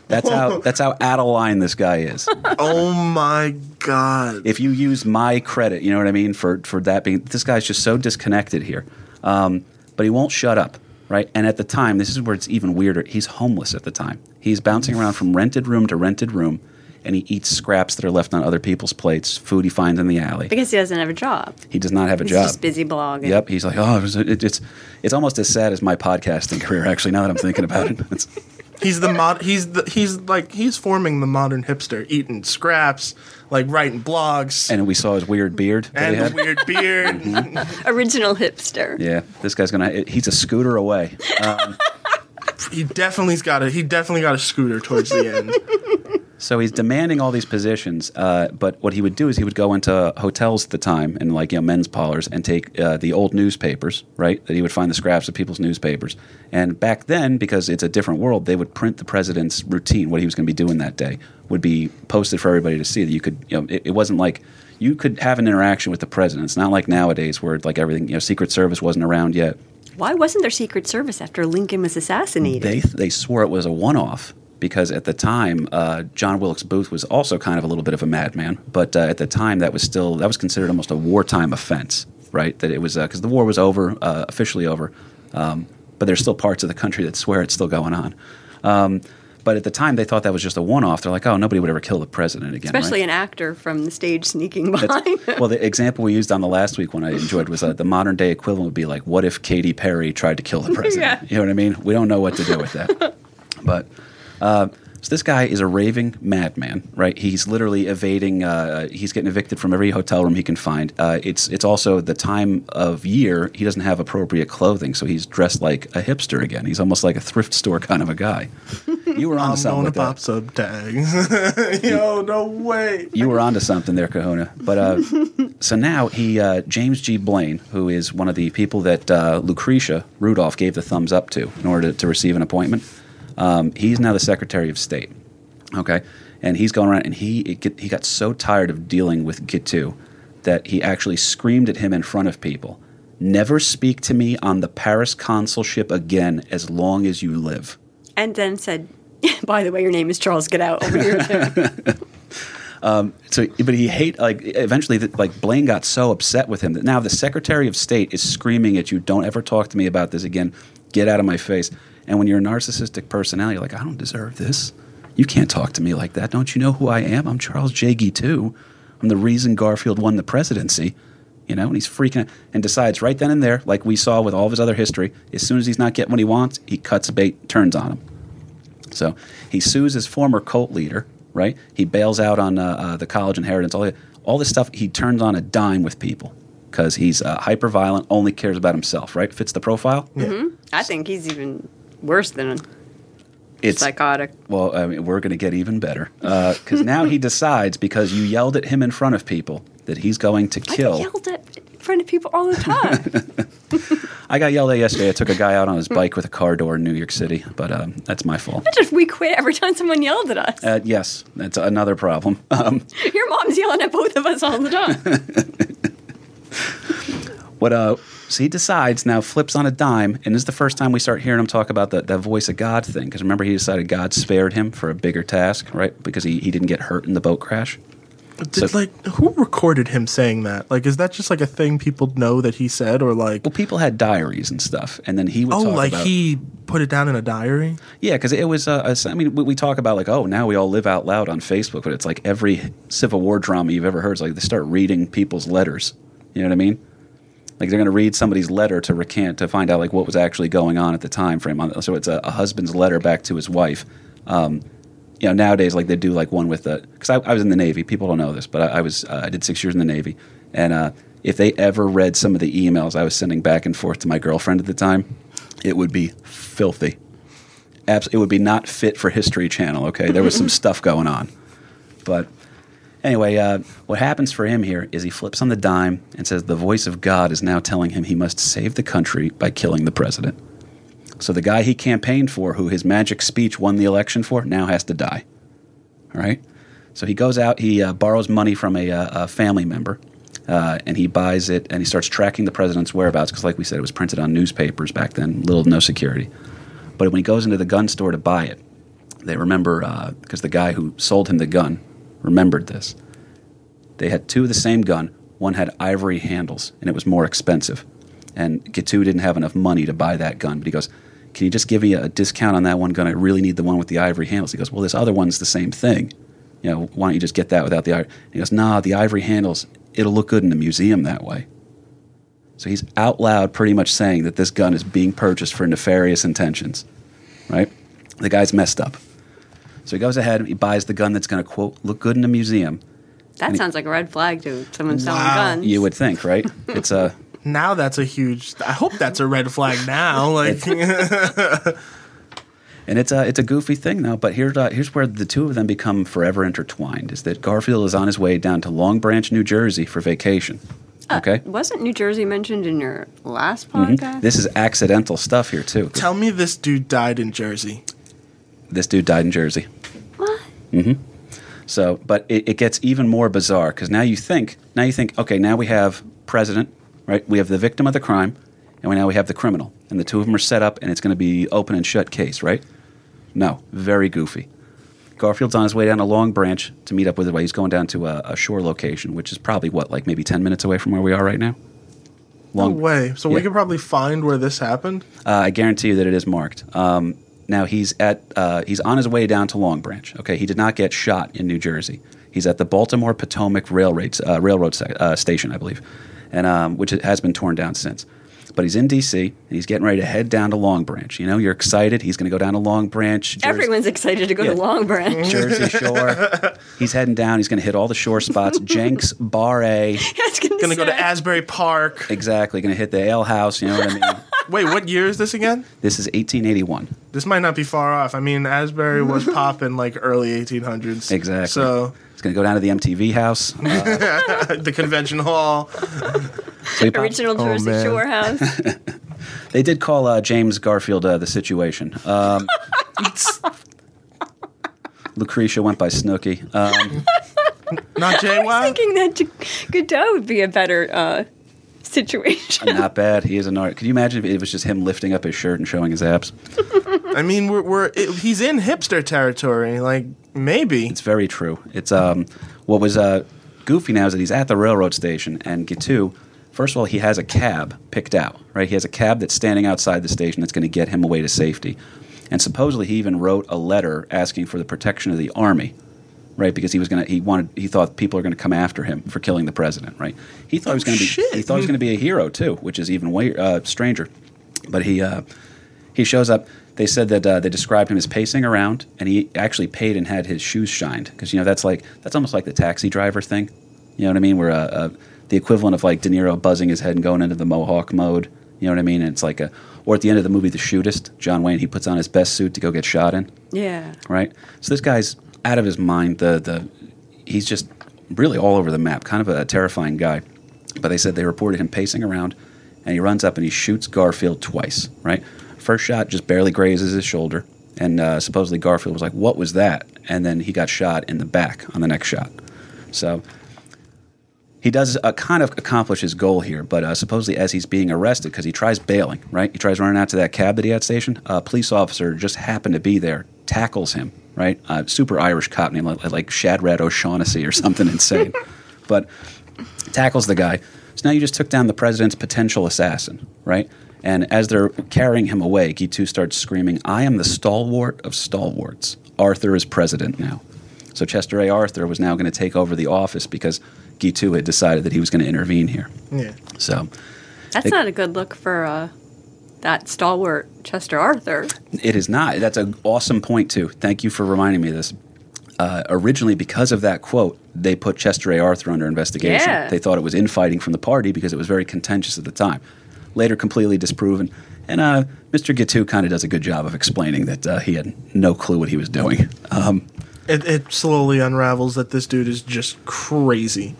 that's how that's how out of line this guy is. Oh my god. if you use my credit, you know what I mean, for for that being this guy's just so disconnected here. Um, but he won't shut up, right? And at the time, this is where it's even weirder. He's homeless at the time. He's bouncing around from rented room to rented room, and he eats scraps that are left on other people's plates, food he finds in the alley. Because he doesn't have a job. He does not have a job. He's job. just busy blogging. Yep, he's like, oh, it was- it- it's it's almost as sad as my podcasting career. Actually, now that I'm thinking about it, It's- [LAUGHS] He's the mod. He's the. He's like he's forming the modern hipster, eating scraps, like writing blogs, and we saw his weird beard that and he the weird beard. [LAUGHS] Original hipster. Yeah, this guy's gonna. He's a scooter away. Um, he definitely's got a. He definitely got a scooter towards the end. [LAUGHS] So he's demanding all these positions, uh, but what he would do is he would go into hotels at the time and like you know men's parlors and take uh, the old newspapers, right? That he would find the scraps of people's newspapers. And back then, because it's a different world, they would print the president's routine, what he was going to be doing that day, would be posted for everybody to see. That you could, you know, it, it wasn't like you could have an interaction with the president. It's not like nowadays where like everything, you know, Secret Service wasn't around yet. Why wasn't there Secret Service after Lincoln was assassinated? They they swore it was a one off because at the time uh, John Wilkes Booth was also kind of a little bit of a madman, but uh, at the time that was still that was considered almost a wartime offense, right? That it was because the war was over uh, officially over, um, but there's still parts of the country that swear it's still going on. Um, but at the time, they thought that was just a one-off. They're like, "Oh, nobody would ever kill the president again." right? Especially an actor from the stage sneaking behind. That's- [LAUGHS] well, the example we used on the last week one I enjoyed was uh, the modern day equivalent would be like, what if Katy Perry tried to kill the [LAUGHS] president? Yeah. You know what I mean? We don't know what to do with that. [LAUGHS] but uh, so this guy is a raving madman, right? He's literally evading. Uh, he's getting evicted from every hotel room he can find. Uh, it's it's also the time of year he doesn't have appropriate clothing, so he's dressed like a hipster again. He's almost like a thrift store kind of a guy. You were on I'm something going to pop sub tags. [LAUGHS] Yo, no way. you were onto something there, Kahuna. But uh, so now he, uh, James G. Blaine, who is one of the people that uh, Lucretia Rudolph gave the thumbs up to in order to, to receive an appointment, um, he's now the Secretary of State. Okay, and he's going around, and he it get, he got so tired of dealing with Guiteau that he actually screamed at him in front of people. Never speak to me on the Paris consulship again as long as you live. and then said, [LAUGHS] by the way, your name is Charles. Get out over here. too." [LAUGHS] so but he hate like eventually the, like blaine got so upset with him that now the secretary of state is screaming at you don't ever talk to me about this again get out of my face and when you're a narcissistic personality you're like i don't deserve this you can't talk to me like that don't you know who i am i'm charles Guiteau i'm the reason garfield won the presidency you know and he's freaking out and decides right then and there like we saw with all of his other history as soon as he's not getting what he wants he cuts bait turns on him so he sues his former cult leader, right? He bails out on uh, uh, the college inheritance, all, all this stuff. He turns on a dime with people because he's uh, hyper violent, only cares about himself, right? Fits the profile. I think he's even worse than It's psychotic. well, I mean, we're going to get even better because now he [LAUGHS] decides because you yelled at him in front of people that he's going to kill. get yelled at in front of people all the time. [LAUGHS] I got yelled at yesterday. I took a guy out on his bike with a car door in New York City, but um, that's my fault. Just we quit every time someone yelled at us. Uh, yes, that's another problem. [LAUGHS] Um, Your mom's yelling at both of us all the time. What uh so he decides now flips on a dime and this is the first time we start hearing him talk about the, that voice of God thing because remember he decided God spared him for a bigger task right because he, he didn't get hurt in the boat crash Did So- like who recorded him saying that? Like, is that just like a thing people know that he said, or like, well people had diaries and stuff and then he would oh, like about, he put it down in a diary? yeah because it was uh, a- I mean we, we talk about like oh now we all live out loud on Facebook but it's like every Civil War drama you've ever heard is like they start reading people's letters you know what I mean like they're going to read somebody's letter to recant to find out like what was actually going on at the time frame. On so it's a, a husband's letter back to his wife. Um, you know nowadays like they do like one with the because I, I was in the navy. People don't know this but i, I was uh, i did six years in the navy. And uh, if they ever read some of the emails i was sending back and forth to my girlfriend at the time it would be filthy. Abs- it would be not fit for history channel okay? There was some [LAUGHS] stuff going on. But Anyway, uh, what happens for him here is he flips on the dime and says the voice of God is now telling him he must save the country by killing the president. So the guy he campaigned for, who his magic speech won the election for, now has to die. All right? So he goes out, he uh, borrows money from a, uh, a family member, uh, and he buys it, and he starts tracking the president's whereabouts because, like we said, it was printed on newspapers back then, little no security. But when he goes into the gun store to buy it, they remember because the guy who sold him the gun remembered this. They had two of the same gun. One had ivory handles, and it was more expensive. And Guiteau didn't have enough money to buy that gun, but he goes, "Can you just give me a discount on that one gun? I really need the one with the ivory handles." He goes, "Well, this other one's the same thing. You know, why don't you just get that without the ivory?" He goes, "Nah, the ivory handles. It'll look good in a museum that way." So he's out loud pretty much saying that this gun is being purchased for nefarious intentions, right? The guy's messed up. So he goes ahead, and he buys the gun that's going to, quote, look good in a museum. That sounds like a red flag to someone selling Wow. guns. You would think, right? [LAUGHS] It's a. Now that's a huge. I hope that's a red flag now. Like, [LAUGHS] And it's a it's a goofy thing now. But here's uh, here's where the two of them become forever intertwined. Is that Garfield is on his way down to Long Branch, New Jersey, for vacation. Okay, Wasn't New Jersey mentioned in your last Mhm. this is accidental stuff here too. tell me this dude died in Jersey. This dude died in Jersey. What? Mhm. So, but it, it gets even more bizarre because now you think now you think okay now we have president right we have the victim of the crime and we now we have the criminal and the two of them are set up and it's going to be open and shut case right? No, very goofy. Garfield's on his way down a Long Branch to meet up with it. He's going down to a, a shore location, which is probably what, like maybe ten minutes away from where we are right now. No Long, way. So we could probably find where this happened. uh, I guarantee you that it is marked. Um, now he's at uh, he's on his way down to Long Branch. Okay, he did not get shot in New Jersey. He's at the Baltimore Potomac Railroad uh, Railroad se- uh, station, I believe, and um, which has been torn down since. But he's in D.C. and he's getting ready to head down to Long Branch. You know, you're excited. He's going to go down to Long Branch. Jersey- Everyone's excited to go Yeah. to Long Branch. Jersey Shore. [LAUGHS] he's heading down. He's going to hit all the shore spots. [LAUGHS] Jenks Bar A. [LAUGHS] I was gonna, Gonna go to. Asbury Park. Exactly. Going to hit the ale house. You know what I mean? Wait, what year is this again? this is 1881. This might not be far off. I mean, Asbury was [LAUGHS] popping like early 1800s. Exactly. So it's going to go down to the MTV house. Uh, [LAUGHS] the convention hall. so Original Oh, Jersey man. Shore house. [LAUGHS] They did call uh, James Garfield uh, the situation. Um, Lucretia went by Snooki. Um, Not Jay I was thinking that J- Godot would be a better uh, situation. not bad. He is an art. Could you imagine if it was just him lifting up his shirt and showing his abs? [LAUGHS] I mean, we're, we're it, he's in hipster territory. Like maybe. It's very true. It's um, what was uh, goofy now is that he's at the railroad station, and Guiteau, first of all, he has a cab picked out. Right, he has a cab that's standing outside the station that's going to get him away to safety, and supposedly he even wrote a letter asking for the protection of the army. Right, because he was gonna, he wanted, he thought people are gonna come after him for killing the president. Right, he thought he was gonna be, shit. he thought he was gonna be a hero too, which is even way uh, stranger. But he, uh, he shows up. They said that uh, they described him as pacing around, and he actually paid and had his shoes shined because you know that's like that's almost like the taxi driver thing. You know what I mean? Where uh, uh, the equivalent of like De Niro buzzing his head and going into the Mohawk mode. You know what I mean? And it's like a, or at the end of the movie, The Shootist, John Wayne, he puts on his best suit to go get shot in. yeah. Right. So this guy's out of his mind. The the he's just really all over the map. Kind of a terrifying guy. But they said they reported him pacing around, and he runs up and he shoots Garfield twice. Right. First shot just barely grazes his shoulder, and uh, supposedly Garfield was like, "What was that?" And then he got shot in the back on the next shot. So he does uh, kind of accomplish his goal here, but uh, supposedly as he's being arrested, because he tries bailing, right? He tries running out to that cab that he had stationed. A police officer just happened to be there, tackles him, right? Uh, super Irish cop name, like, like Shadrad O'Shaughnessy or something [LAUGHS] insane. But tackles the guy. So now you just took down the president's potential assassin, right? And as they're carrying him away, Guiteau starts screaming, I am the stalwart of stalwarts. Arthur is president now. So Chester A. Arthur was now going to take over the office because Guiteau had decided that he was going to intervene here. Yeah. So That's It- not a good look for uh, that stalwart Chester Arthur. it is not. That's an awesome point, too. Thank you for reminding me of this. Uh, originally, because of that quote, they put Chester A. Arthur under investigation. Yeah. They thought it was infighting from the party because it was very contentious at the time. Later, completely disproven. And uh, Mr. Guiteau kind of does a good job of explaining that uh, he had no clue what he was doing. Um, It, it slowly unravels that this dude is just crazy.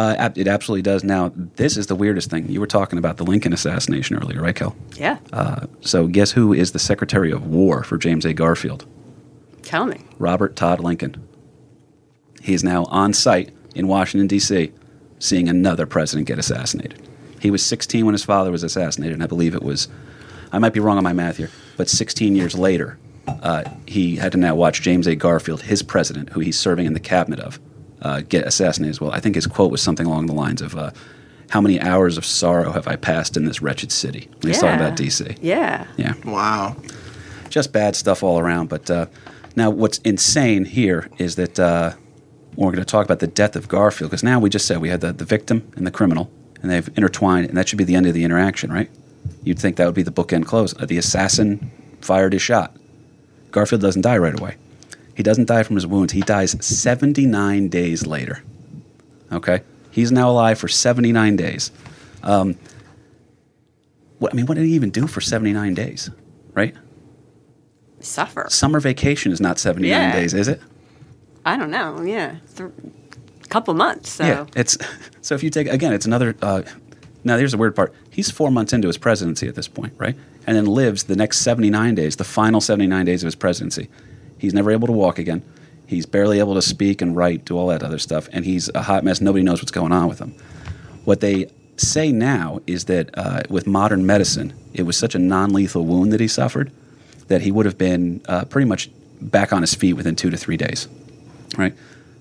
Uh, it absolutely does. Now, this is the weirdest thing. You were talking about the Lincoln assassination earlier, right, Kel? Yeah. Uh, so, guess who is the Secretary of War for James A. Garfield? Tell me. Robert Todd Lincoln. He is now on site in Washington, D.C., seeing another president get assassinated. He was 16 when his father was assassinated, and I believe it was, I might be wrong on my math here, but 16 years later, uh, he had to now watch James A. Garfield, his president, who he's serving in the cabinet of, uh, get assassinated as well. I think his quote was something along the lines of, uh, How many hours of sorrow have I passed in this wretched city? When he's talking about D.C. Yeah. Yeah Wow. just bad stuff all around. But uh, now, what's insane here is that uh, we're going to talk about the death of Garfield because now we just said we had the, the victim and the criminal, and they've intertwined, and that should be the end of the interaction, right? You'd think that would be the bookend close. Uh, the assassin fired his shot. Garfield doesn't die right away. He doesn't die from his wounds. He dies 79 days later. Okay? He's now alive for 79 days. Um, what, I mean, what did he even do for 79 days, right? Suffer. Summer vacation is not 79 Yeah. days, is it? I don't know. Yeah. Th- couple months. So. Yeah. It's [LAUGHS] so if you take again, it's another. Uh, now here's the weird part. He's four months into his presidency at this point, right? And then lives the next 79 days, the final 79 days of his presidency. He's never able to walk again. He's barely able to speak and write, do all that other stuff, and he's a hot mess. Nobody knows what's going on with him. What they say now is that uh, with modern medicine, it was such a non-lethal wound that he suffered that he would have been uh, pretty much back on his feet within two to three days. Right?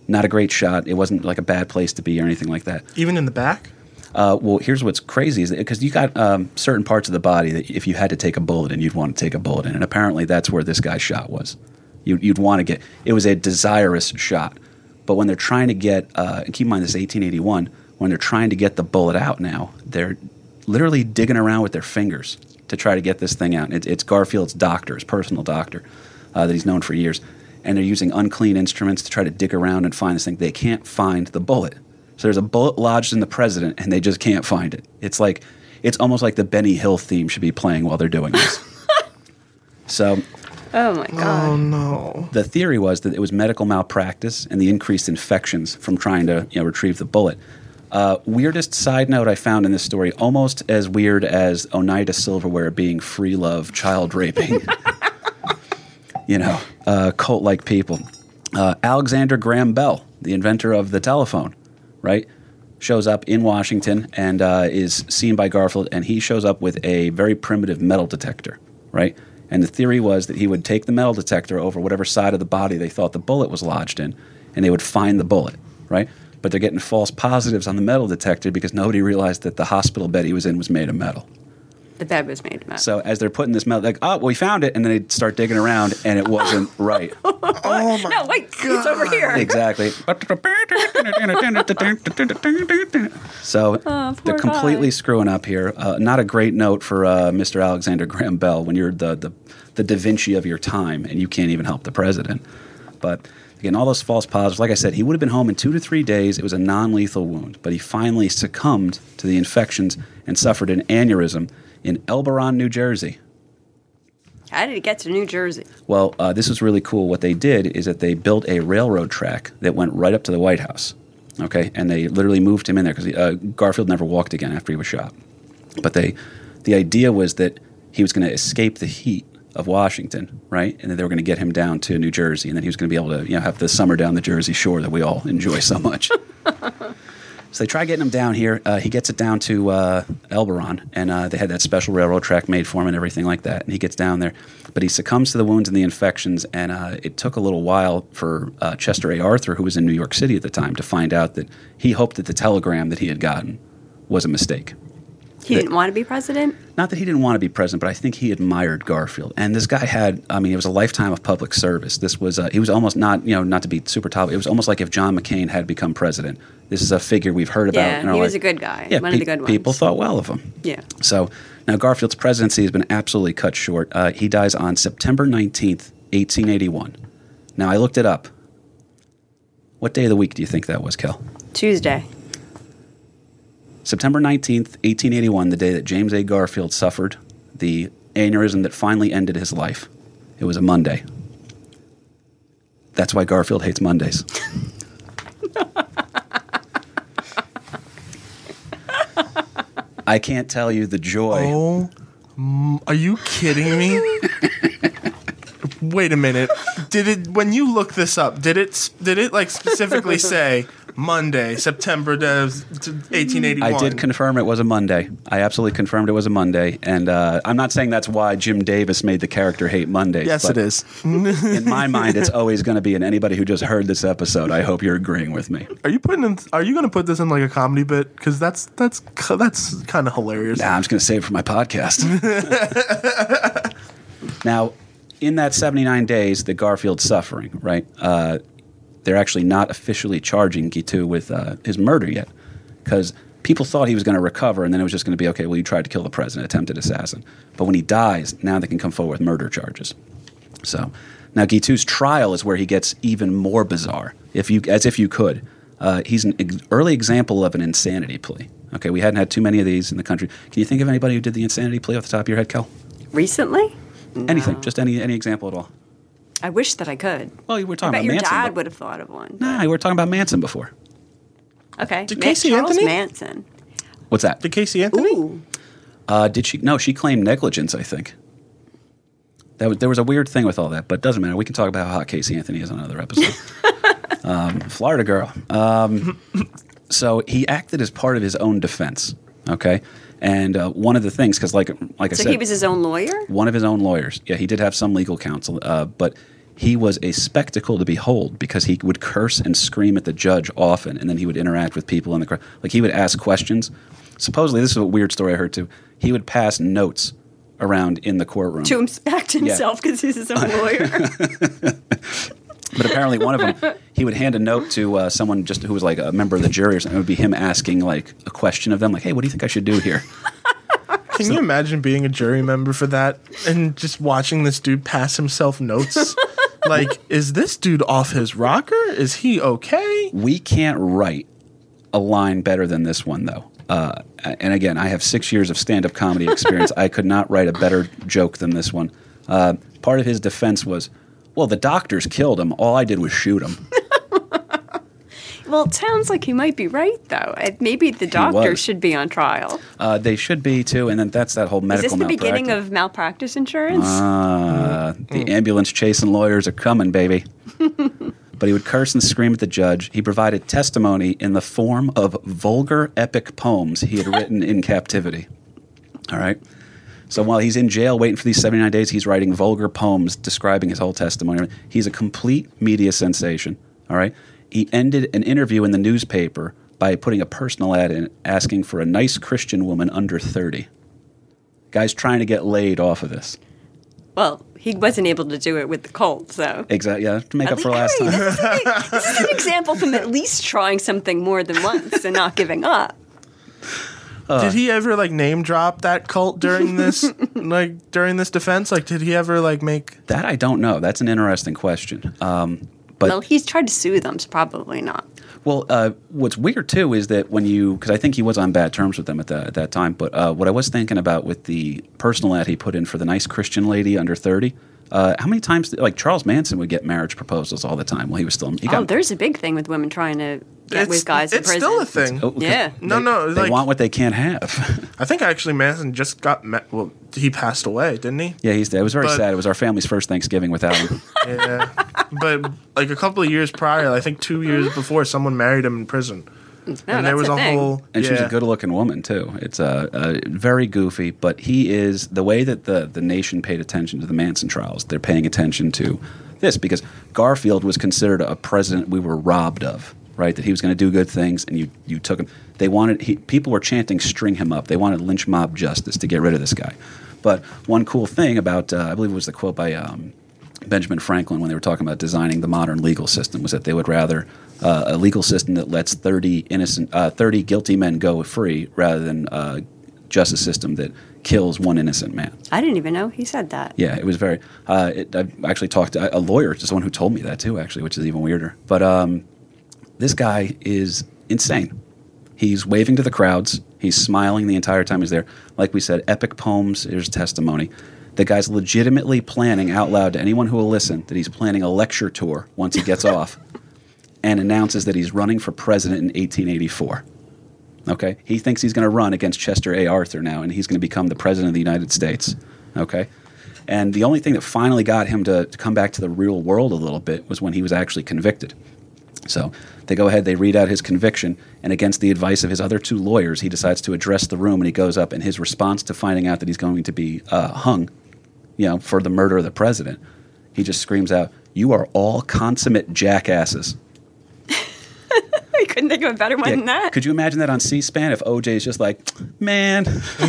Not a great shot. It wasn't like a bad place to be or anything like that. Even in the back? Uh, well, here's what's crazy is because you got um, certain parts of the body that if you had to take a bullet in, you'd want to take a bullet in, and apparently that's where this guy's shot was. You, you'd want to get it was a desirous shot, but when they're trying to get, uh, and keep in mind this is 1881, when they're trying to get the bullet out now, they're literally digging around with their fingers to try to get this thing out. It, it's Garfield's doctor, his personal doctor, uh, that he's known for years, and they're using unclean instruments to try to dig around and find this thing. They can't find the bullet. So there's a bullet lodged in the president, and they just can't find it. It's like it's almost like the Benny Hill theme should be playing while they're doing this. [LAUGHS] so Oh my god. Oh no. the theory was that it was medical malpractice and the increased infections from trying to you know retrieve the bullet. Uh, weirdest side note I found in this story, almost as weird as Oneida Silverware being free love, child raping. [LAUGHS] you know, uh, cult like people. Uh, Alexander Graham Bell, the inventor of the telephone, right, shows up in Washington and uh, is seen by Garfield, and he shows up with a very primitive metal detector, right? And the theory was that he would take the metal detector over whatever side of the body they thought the bullet was lodged in, and they would find the bullet, right? But they're getting false positives on the metal detector because nobody realized that the hospital bed he was in was made of metal. The bed was made of metal. So as they're putting this metal, like, oh, we found it, and then they start digging around, and it wasn't [LAUGHS] right. Oh my God. no, wait, it's over here. Exactly. [LAUGHS] so Oh, they're completely guy. screwing up here. Uh, not a great note for uh, Mr. Alexander Graham Bell when you're the, the the Da Vinci of your time and you can't even help the president. But again, all those false positives. Like I said, he would have been home in two to three days. It was a non-lethal wound, but he finally succumbed to the infections and suffered an aneurysm in Elberon, New Jersey. How did it get to New Jersey? Well, uh, this was really cool. What they did is that they built a railroad track that went right up to the White House. Okay, and they literally moved him in there because uh, Garfield never walked again after he was shot. But they, the idea was that he was going to escape the heat of Washington, right? And then they were going to get him down to New Jersey, and then he was going to be able to, you know, have the summer down the Jersey Shore that we all [LAUGHS] enjoy so much. [LAUGHS] So they try getting him down here. Uh, he gets it down to uh, Elberon, and uh, they had that special railroad track made for him and everything like that. And he gets down there, but he succumbs to the wounds and the infections. And uh, it took a little while for uh, Chester A. Arthur, who was in New York City at the time, to find out that he hoped that the telegram that he had gotten was a mistake. He didn't want to be president. Not that he didn't want to be president, but I think he admired Garfield. And this guy had, I mean, it was a lifetime of public service. This was, uh, he was almost not, you know, not to be super top. It was almost like if John McCain had become president. This is a figure we've heard about. Yeah, in our he was a good guy, Yeah, one of the good ones. People thought well of him. Yeah. So now Garfield's presidency has been absolutely cut short. Uh, he dies on September 19th, 1881. Now I looked it up. What day of the week do you think that was, Kel? Tuesday. September 19th, 1881, the day that James A. Garfield suffered the aneurysm that finally ended his life. It was a Monday. That's why Garfield hates Mondays. [LAUGHS] I can't tell you the joy. Oh, are you kidding me? [LAUGHS] Wait a minute. Did it when you look this up? Did it did it like specifically [LAUGHS] say Monday, September the 1881? I did confirm it was a Monday. I absolutely confirmed it was a Monday, and uh, I'm not saying that's why Jim Davis made the character hate Mondays. yes, but it is. [LAUGHS] In my mind, it's always going to be. And anybody who just heard this episode, I hope you're agreeing with me. Are you putting in? Are you going to put this in like a comedy bit? Because that's that's that's kind of hilarious. Nah, I'm just going to save it for my podcast. [LAUGHS] now, in that 79 days the Garfield suffering, right? Uh, they're actually not officially charging Guiteau with uh, his murder yet, because people thought he was going to recover, and then it was just going to be okay. Well, you tried to kill the president, attempted assassin. But when he dies, now they can come forward with murder charges. So now Guiteau's trial is where he gets even more bizarre, if you as if you could. Uh, he's an ex- early example of an insanity plea. Okay, we hadn't had too many of these in the country. Can you think of anybody who did the insanity plea off the top of your head, Kel? Recently? Anything, just any any example at all. I wish that I could. Well, you were I talking bet about your Manson. dad would have thought of one. Nah, we were talking about Manson before. Okay. Did Ma- Casey Charles Anthony? Manson. What's that? Did Casey Anthony? Ooh. Uh, did she? No, she claimed negligence. I think. That was, there was a weird thing with all that, but it doesn't matter. We can talk about how hot Casey Anthony is on another episode. [LAUGHS] um, Florida girl. Um, so he acted as part of his own defense. Okay, and uh, one of the things, because like like I So said, he was his own lawyer? one of his own lawyers. Yeah, he did have some legal counsel, uh, but he was a spectacle to behold because he would curse and scream at the judge often, and then he would interact with people in the crowd. Like he would ask questions. Supposedly, this is a weird story I heard too. He would pass notes around in the courtroom. To inspect [LAUGHS] himself because he's his own [LAUGHS] lawyer. [LAUGHS] But apparently, one of them, [LAUGHS] he would hand a note to uh, someone just who was like a member of the jury or something. It would be him asking like a question of them, like, "Hey, what do you think I should do here?" [LAUGHS] Can you imagine being a jury member for that and just watching this dude pass himself notes? [LAUGHS] like, is this dude off his rocker? Is he okay? We can't write a line better than this one, though. Uh, and again, I have six years of stand up comedy experience. I could not write a better joke than this one. Uh, part of his defense was, well, the doctors killed him. All I did was shoot him. [LAUGHS] well, it sounds like he might be right, though. Uh, Maybe the doctor should be on trial. Uh, they should be, too. And then that's that whole medical. Is this the beginning of malpractice insurance? Uh, the ambulance chasing lawyers are coming, baby. [LAUGHS] but he would curse and scream at the judge. He provided testimony in the form of vulgar epic poems he had written in captivity. All right. So while he's in jail waiting for these 79 days, he's writing vulgar poems describing his whole testimony. He's a complete media sensation. All right. He ended an interview in the newspaper by putting a personal ad in asking for a nice Christian woman under 30. Guy's trying to get laid off of this. well, he wasn't able to do it with the cold, so. Exactly. Yeah, to make At up for last time. This is, a- this is an [LAUGHS] example from at least trying something more than once and not giving up. Did he ever like name drop that cult during this [LAUGHS] like during this defense? Like, did he ever like make? That I don't know. That's an interesting question. Um, but well, he's tried to sue them, so probably not. well, uh, what's weird too is that when you because I think he was on bad terms with them at that at that time. But uh, what I was thinking about with the personal ad he put in for the nice Christian lady under thirty. Uh, how many times like Charles Manson would get marriage proposals all the time while he was still he Oh, there's a big thing with women trying to get It's, with guys in it's prison. still a thing. Oh, 'cause Yeah. No, they- no, they like- want what they can't have. I think actually Manson just got ma- well. He passed away, didn't he? yeah, he's dead. It was very But- sad. It was our family's first Thanksgiving without him. [LAUGHS] Yeah, but like a couple of years prior, I think two years before, someone married him in prison, No, and there was a a whole. and she was a good-looking woman too. It's uh, uh, very goofy, but he is the way that the the nation paid attention to the Manson trials. They're paying attention to this because Garfield was considered a president we were robbed of. Right, that he was going to do good things, and you you took him. They wanted he, people were chanting "string him up." They wanted lynch mob justice to get rid of this guy. But one cool thing about uh, I believe it was the quote by um, Benjamin Franklin when they were talking about designing the modern legal system was that they would rather uh, a legal system that lets 30 innocent uh, 30 guilty men go free rather than a justice system that kills one innocent man. I didn't even know he said that. Yeah, it was very. Uh, it, I actually talked to a lawyer, just someone who told me that too, actually, which is even weirder. But um, this guy is insane. He's waving to the crowds. He's smiling the entire time he's there. Like we said, epic poems. Here's testimony. The guy's legitimately planning out loud to anyone who will listen that he's planning a lecture tour once he gets off, [LAUGHS] and announces that he's running for president in 1884. Okay, he thinks he's going to run against Chester A. Arthur now, and he's going to become the president of the United States. Okay, and the only thing that finally got him to, to come back to the real world a little bit was when he was actually convicted. So they go ahead, they read out his conviction, and against the advice of his other two lawyers, he decides to address the room, and he goes up, and his response to finding out that he's going to be uh, hung, you know, for the murder of the president, he just screams out, "You are all consummate jackasses." [LAUGHS] I couldn't think of a better one Yeah, than that. Could you imagine that on C-SPAN if OJ is just like, man? [LAUGHS]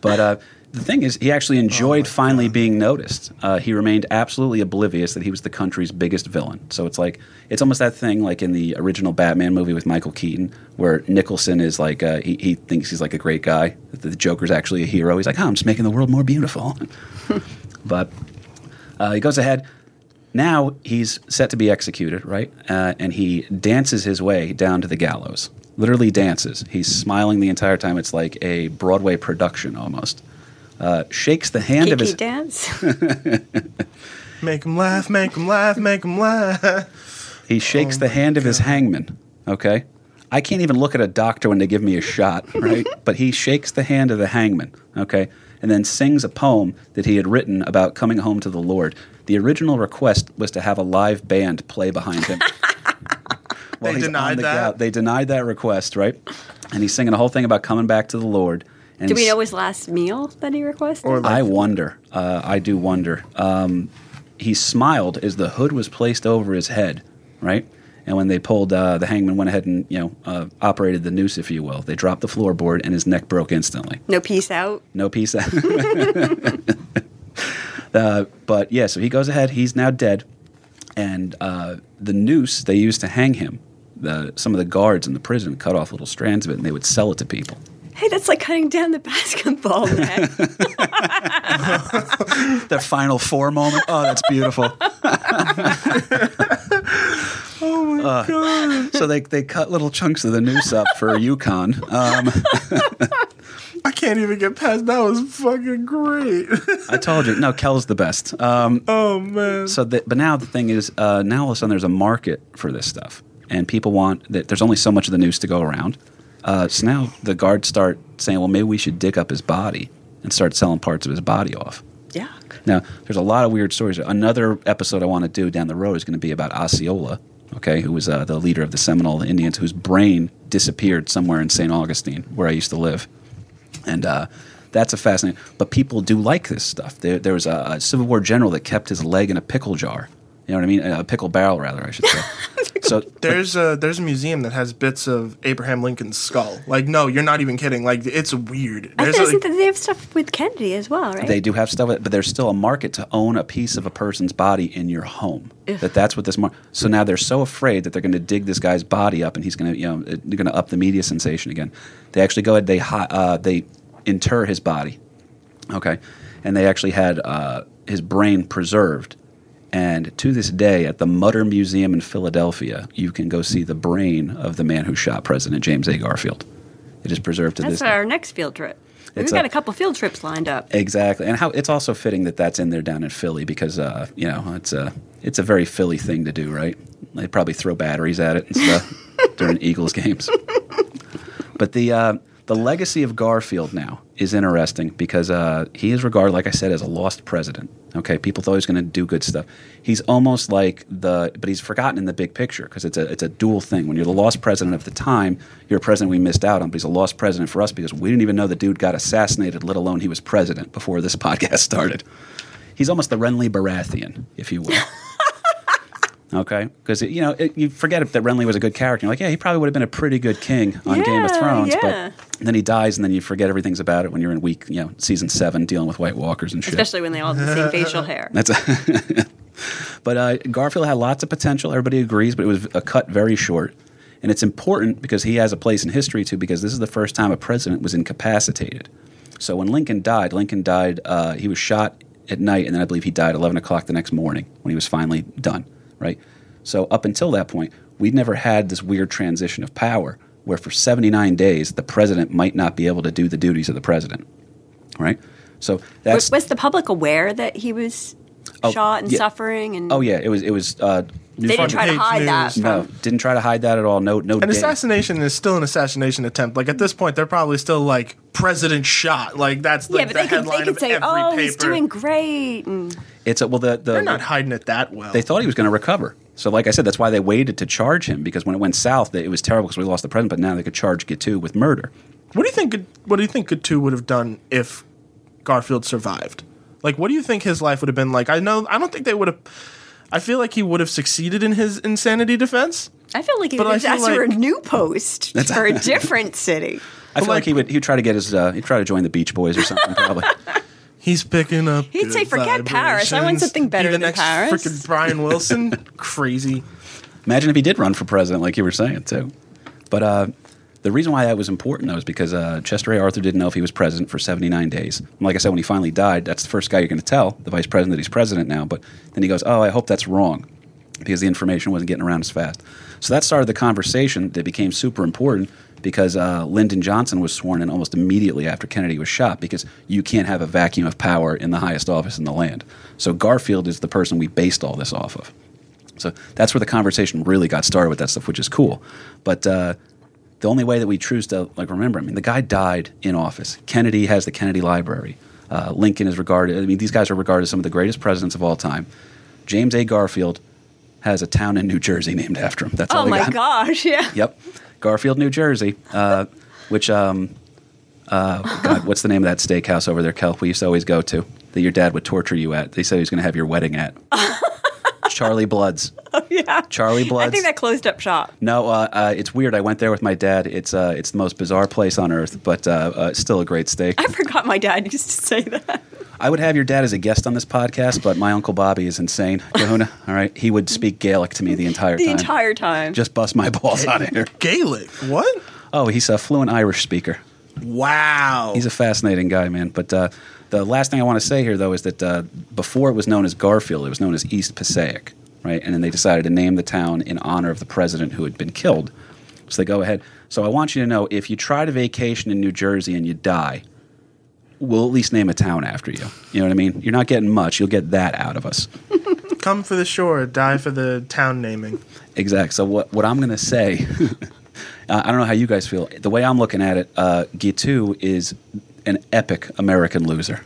but uh, the thing is, he actually enjoyed finally being noticed. Uh, he remained absolutely oblivious that he was the country's biggest villain. So it's like it's almost that thing like in the original Batman movie with Michael Keaton, where Nicholson is like uh, he, he thinks he's like a great guy. The Joker's actually a hero. He's like, oh, I'm just making the world more beautiful. [LAUGHS] but uh, he goes ahead. Now he's set to be executed, right? Uh, and he dances his way down to the gallows. Literally dances. He's smiling the entire time. It's like a Broadway production almost. Uh, shakes the hand of Kiki his. dance. [LAUGHS] Make him laugh, make him laugh, make him laugh. He shakes Oh the my hand of his hangman. Okay, I can't even look at a doctor when they give me a shot, [LAUGHS] right? but he shakes the hand of the hangman. Okay, and then sings a poem that he had written about coming home to the Lord. The original request was to have a live band play behind him. While [LAUGHS] They he's denied on the that? They denied that request, right? And he's singing a whole thing about coming back to the Lord. And Do we know his last meal that he requested? Or like- I wonder. Uh, I do wonder. Um, he smiled as the hood was placed over his head, right? And when they pulled, uh, the hangman went ahead and you know uh, operated the noose, if you will. They dropped the floorboard, and his neck broke instantly. no peace out. No peace. [LAUGHS] uh, but yeah, so he goes ahead. He's now dead, and uh, the noose they used to hang him. The, some of the guards in the prison cut off little strands of it, and they would sell it to people. Hey, that's like cutting down the basketball net. [LAUGHS] [LAUGHS] The final four moment. Oh, that's beautiful. Oh my Uh, god! so they, they cut little chunks of the noose up for UConn. Um, [LAUGHS] I can't even get past. That was fucking great. I told you, no, Kel's the best. Um, oh man. so, the, but now the thing is, uh, now all of a sudden there's a market for this stuff, and people want that. There's only so much of the noose to go around. Uh, so now the guards start saying, well, maybe we should dig up his body and start selling parts of his body off. Yuck. Now, there's a lot of weird stories. Another episode I want to do down the road is going to be about Osceola, okay, who was uh, the leader of the Seminole Indians, whose brain disappeared somewhere in St. Augustine, where I used to live. And uh, that's a fascinating. But people do like this stuff. There, there was a, a Civil War general that kept his leg in a pickle jar. You know what I mean? A pickle barrel, rather, I should say. [LAUGHS] so There's a there's a museum that has bits of Abraham Lincoln's skull. Like, no, you're not even kidding. Like, it's weird. I There's a, isn't they have stuff with Kennedy as well, right? They do have stuff, but there's still a market to own a piece of a person's body in your home. Ugh. That that's what this mar- So now they're so afraid that they're going to dig this guy's body up, and he's going to, you know, they're going to up the media sensation again. They actually go ahead, they hi- uh, they inter his body, okay, and they actually had uh, his brain preserved. And to this day, at the Mutter Museum in Philadelphia, you can go see the brain of the man who shot President James A. Garfield. It is preserved to That's this day. That's our next field trip. We've It's got a- a couple field trips lined up. Exactly, and how it's also fitting that that's in there down in Philly because uh, you know it's a it's a very Philly thing to do, right? They probably throw batteries at it and stuff [LAUGHS] during Eagles games. But the uh, the legacy of Garfield now is interesting because uh, he is regarded, like I said, as a lost president. Okay, people thought he was going to do good stuff. He's almost like the, but he's forgotten in the big picture because it's a it's a dual thing. When you're the lost president of the time, you're a president we missed out on, but he's a lost president for us because we didn't even know the dude got assassinated, let alone he was president before this [LAUGHS] podcast started. He's almost the Renly Baratheon, if you will. [LAUGHS] Okay, because you know it, you forget if that Renly was a good character. You're like, yeah, he probably would have been a pretty good king on Game of Thrones, yeah. but then he dies, and then you forget everything's about it when you're in week, you know, season seven, dealing with White Walkers and shit. Especially when they all have the same [LAUGHS] facial hair. That's a [LAUGHS] but uh, Garfield had lots of potential. Everybody agrees, but it was a cut very short. And it's important because he has a place in history too. Because this is the first time a president was incapacitated. So when Lincoln died, Lincoln died. Uh, he was shot at night, and then I believe he died eleven o'clock the next morning when he was finally done. Right. So up until that point, we'd never had this weird transition of power where for seventy nine days the president might not be able to do the duties of the president. Right. So that's was, was the public aware that he was Oh, shot and yeah. suffering? And Oh yeah, it was it was uh, They didn't try to page hide that. From, No, didn't try to hide that at all. No, no. An da- assassination is still an assassination attempt. Like at this point, they're probably still like president shot. Like that's like yeah, but the they could, they could of say, every "Oh, paper. he's doing great." And It's a, well, the, the They're not hiding it that well. they thought he was going to recover. So, like I said, that's why they waited to charge him because when it went south, it was terrible because we lost the president. But now they could charge Guiteau with murder. What do you think? What do you think Guiteau would have done if Garfield survived? Like, what do you think his life would have been like? I know. I don't think they would have. I feel like he would have succeeded in his insanity defense. I feel like he But I was feel asked for a new post [LAUGHS] for a [LAUGHS] different city. I feel like, like- he would he would try to get his uh, he'd try to join the Beach Boys or something probably. [LAUGHS] He's picking up. He'd good say, "Forget Paris. I want something better Be the than next Paris. Freaking Brian Wilson, [LAUGHS] crazy. Imagine if he did run for president, like you were saying too. But uh, the reason why that was important, though, is because uh, Chester A. Arthur didn't know if he was president for 79 days. And like I said, when he finally died, that's the first guy you're going to tell, the vice president, that he's president now. But then he goes, "Oh, I hope that's wrong," because the information wasn't getting around as fast. So that started the conversation that became super important because uh, Lyndon Johnson was sworn in almost immediately after Kennedy was shot because you can't have a vacuum of power in the highest office in the land. So Garfield is the person we based all this off of. So that's where the conversation really got started with that stuff, which is cool. But uh, the only way that we choose to like remember, I mean, the guy died in office. Kennedy has the Kennedy Library. Uh, Lincoln is regarded. I mean, these guys are regarded as some of the greatest presidents of all time. James A. Garfield has a town in New Jersey named after him. That's all Oh they my got. gosh! [LAUGHS] Yeah. Yep, Garfield, New Jersey. Uh, which, um, uh, God, what's the name of that steakhouse over there, Kelp? We used to always go to that your dad would torture you at. They said he was going to have your wedding at. [LAUGHS] Charlie Bloods. Oh Yeah. Charlie Bloods. I think that closed up shop. No, uh, uh, it's weird. I went there with my dad. It's uh, it's the most bizarre place on earth, but uh, uh, it's still a great steak. I forgot my dad used to say that. I would have your dad as a guest on this podcast, but my uncle Bobby is insane. Kahuna, all right, he would speak Gaelic to me the entire The time. entire time. Just bust my balls out of here. Gaelic. What? Oh, he's a fluent Irish speaker. Wow. He's a fascinating guy, man. But uh, the last thing I want to say here, though, is that uh, before it was known as Garfield, it was known as East Passaic, right? And then they decided to name the town in honor of the president who had been killed. So they go ahead. So I want you to know if you try to vacation in New Jersey and you die, we'll at least name a town after you. You know what I mean? You're not getting much. You'll get that out of us. [LAUGHS] Come for the shore, die for the town naming. Exact. So what what I'm going to say, [LAUGHS] uh, I don't know how you guys feel. The way I'm looking at it, uh, Guiteau is an epic American loser.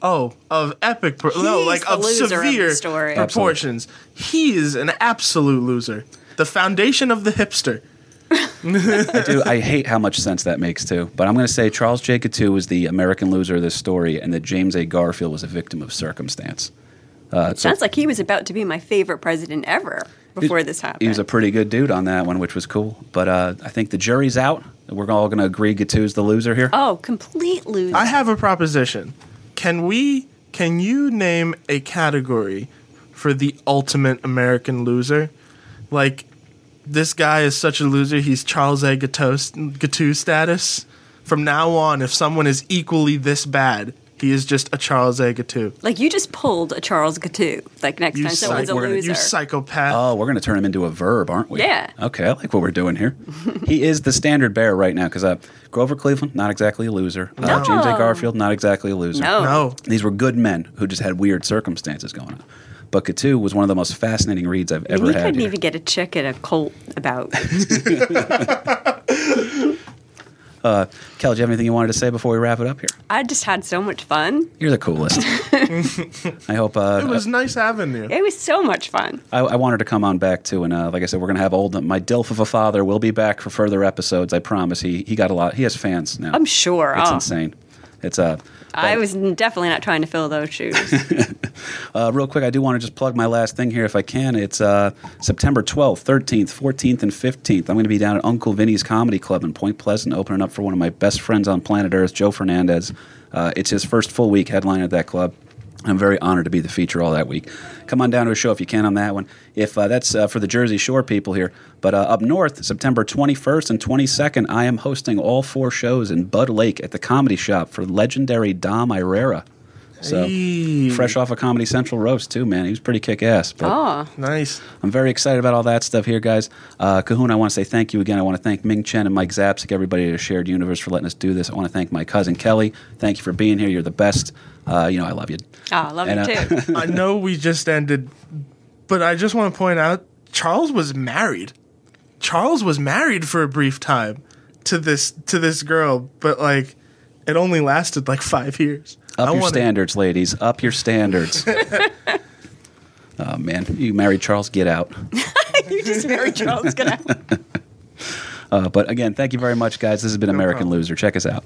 Oh, of epic, pro- no, He's like of loser of the severe story. proportions. He is an absolute loser. The foundation of the hipster. I do. I hate how much sense that makes too. But I'm going to say Charles J. Guiteau was the American loser of this story, and that James A. Garfield was a victim of circumstance. Uh, so Sounds like he was about to be my favorite president ever before this happened. he was a pretty good dude on that one, which was cool. But uh, I think the jury's out. We're all going to agree Guiteau's the loser here. oh, complete loser. I have a proposition. Can we? Can you name a category for the ultimate American loser? Like, this guy is such a loser. He's Charles A. Guiteau, Guiteau status. From now on, if someone is equally this bad, he is just a Charles A. Guiteau. like you just pulled a Charles Guiteau. Like next You, time someone's a we're gonna- loser. you psychopath. Oh, we're going to turn him into a verb, aren't we? Yeah. Okay, I like what we're doing here. he is the standard bearer right now because uh, Grover Cleveland, not exactly a loser. Uh, No. James A. Garfield, not exactly a loser. no. no. These were good men who just had weird circumstances going on. But Guiteau was one of the most fascinating reads I've ever he had. couldn't here. even get a chick at a cult about. [LAUGHS] Uh, Kel, do you have anything you wanted to say before we wrap it up here? I just had so much fun. You're the coolest. [LAUGHS] I hope. Uh, It was nice having you. It was so much fun. I, I wanted to come on back too, and uh, like I said, we're gonna have old my Dilf of a father will be back for further episodes. I promise. He he got a lot. He has fans now. I'm sure. It's oh, insane. It's uh, I was definitely not trying to fill those shoes. [LAUGHS] Uh, real quick, I do want to just plug my last thing here if I can. It's uh, September 12th, 13th, 14th, and 15th. I'm going to be down at Uncle Vinny's Comedy Club in Point Pleasant, opening up for one of my best friends on planet Earth, Joe Fernandez. Uh, it's his first full week headline at that club. I'm very honored to be the feature all that week. Come on down to a show if you can on that one. If uh, that's uh, for the Jersey Shore people here, but uh, up north, September 21st and 22nd, I am hosting all four shows in Bud Lake at the Comedy Shop for legendary Dom Irrera. So Hey. fresh off a Comedy Central roast too, man. He was pretty kick ass. But oh, Nice. I'm very excited about all that stuff here, guys. Uh, Kahuna, I want to say thank you again. I want to thank Ming Chen and Mike Zapcic, everybody at Shared Universe, for letting us do this. I want to thank my cousin Kelly. Thank you for being here. You're the best. Uh, you know, I love you. oh, love And, you uh, too. [LAUGHS] I know we just ended, but I just want to point out Charles was married. Charles was married for a brief time to this to this girl, but like it only lasted like five years. Up I your wanna- standards, ladies. Up your standards. [LAUGHS] oh man, you married Charles? Get out. [LAUGHS] you just married Charles. Get out. [LAUGHS] Uh, but again, thank you very much, guys. This has been American problem. Loser. Check us out.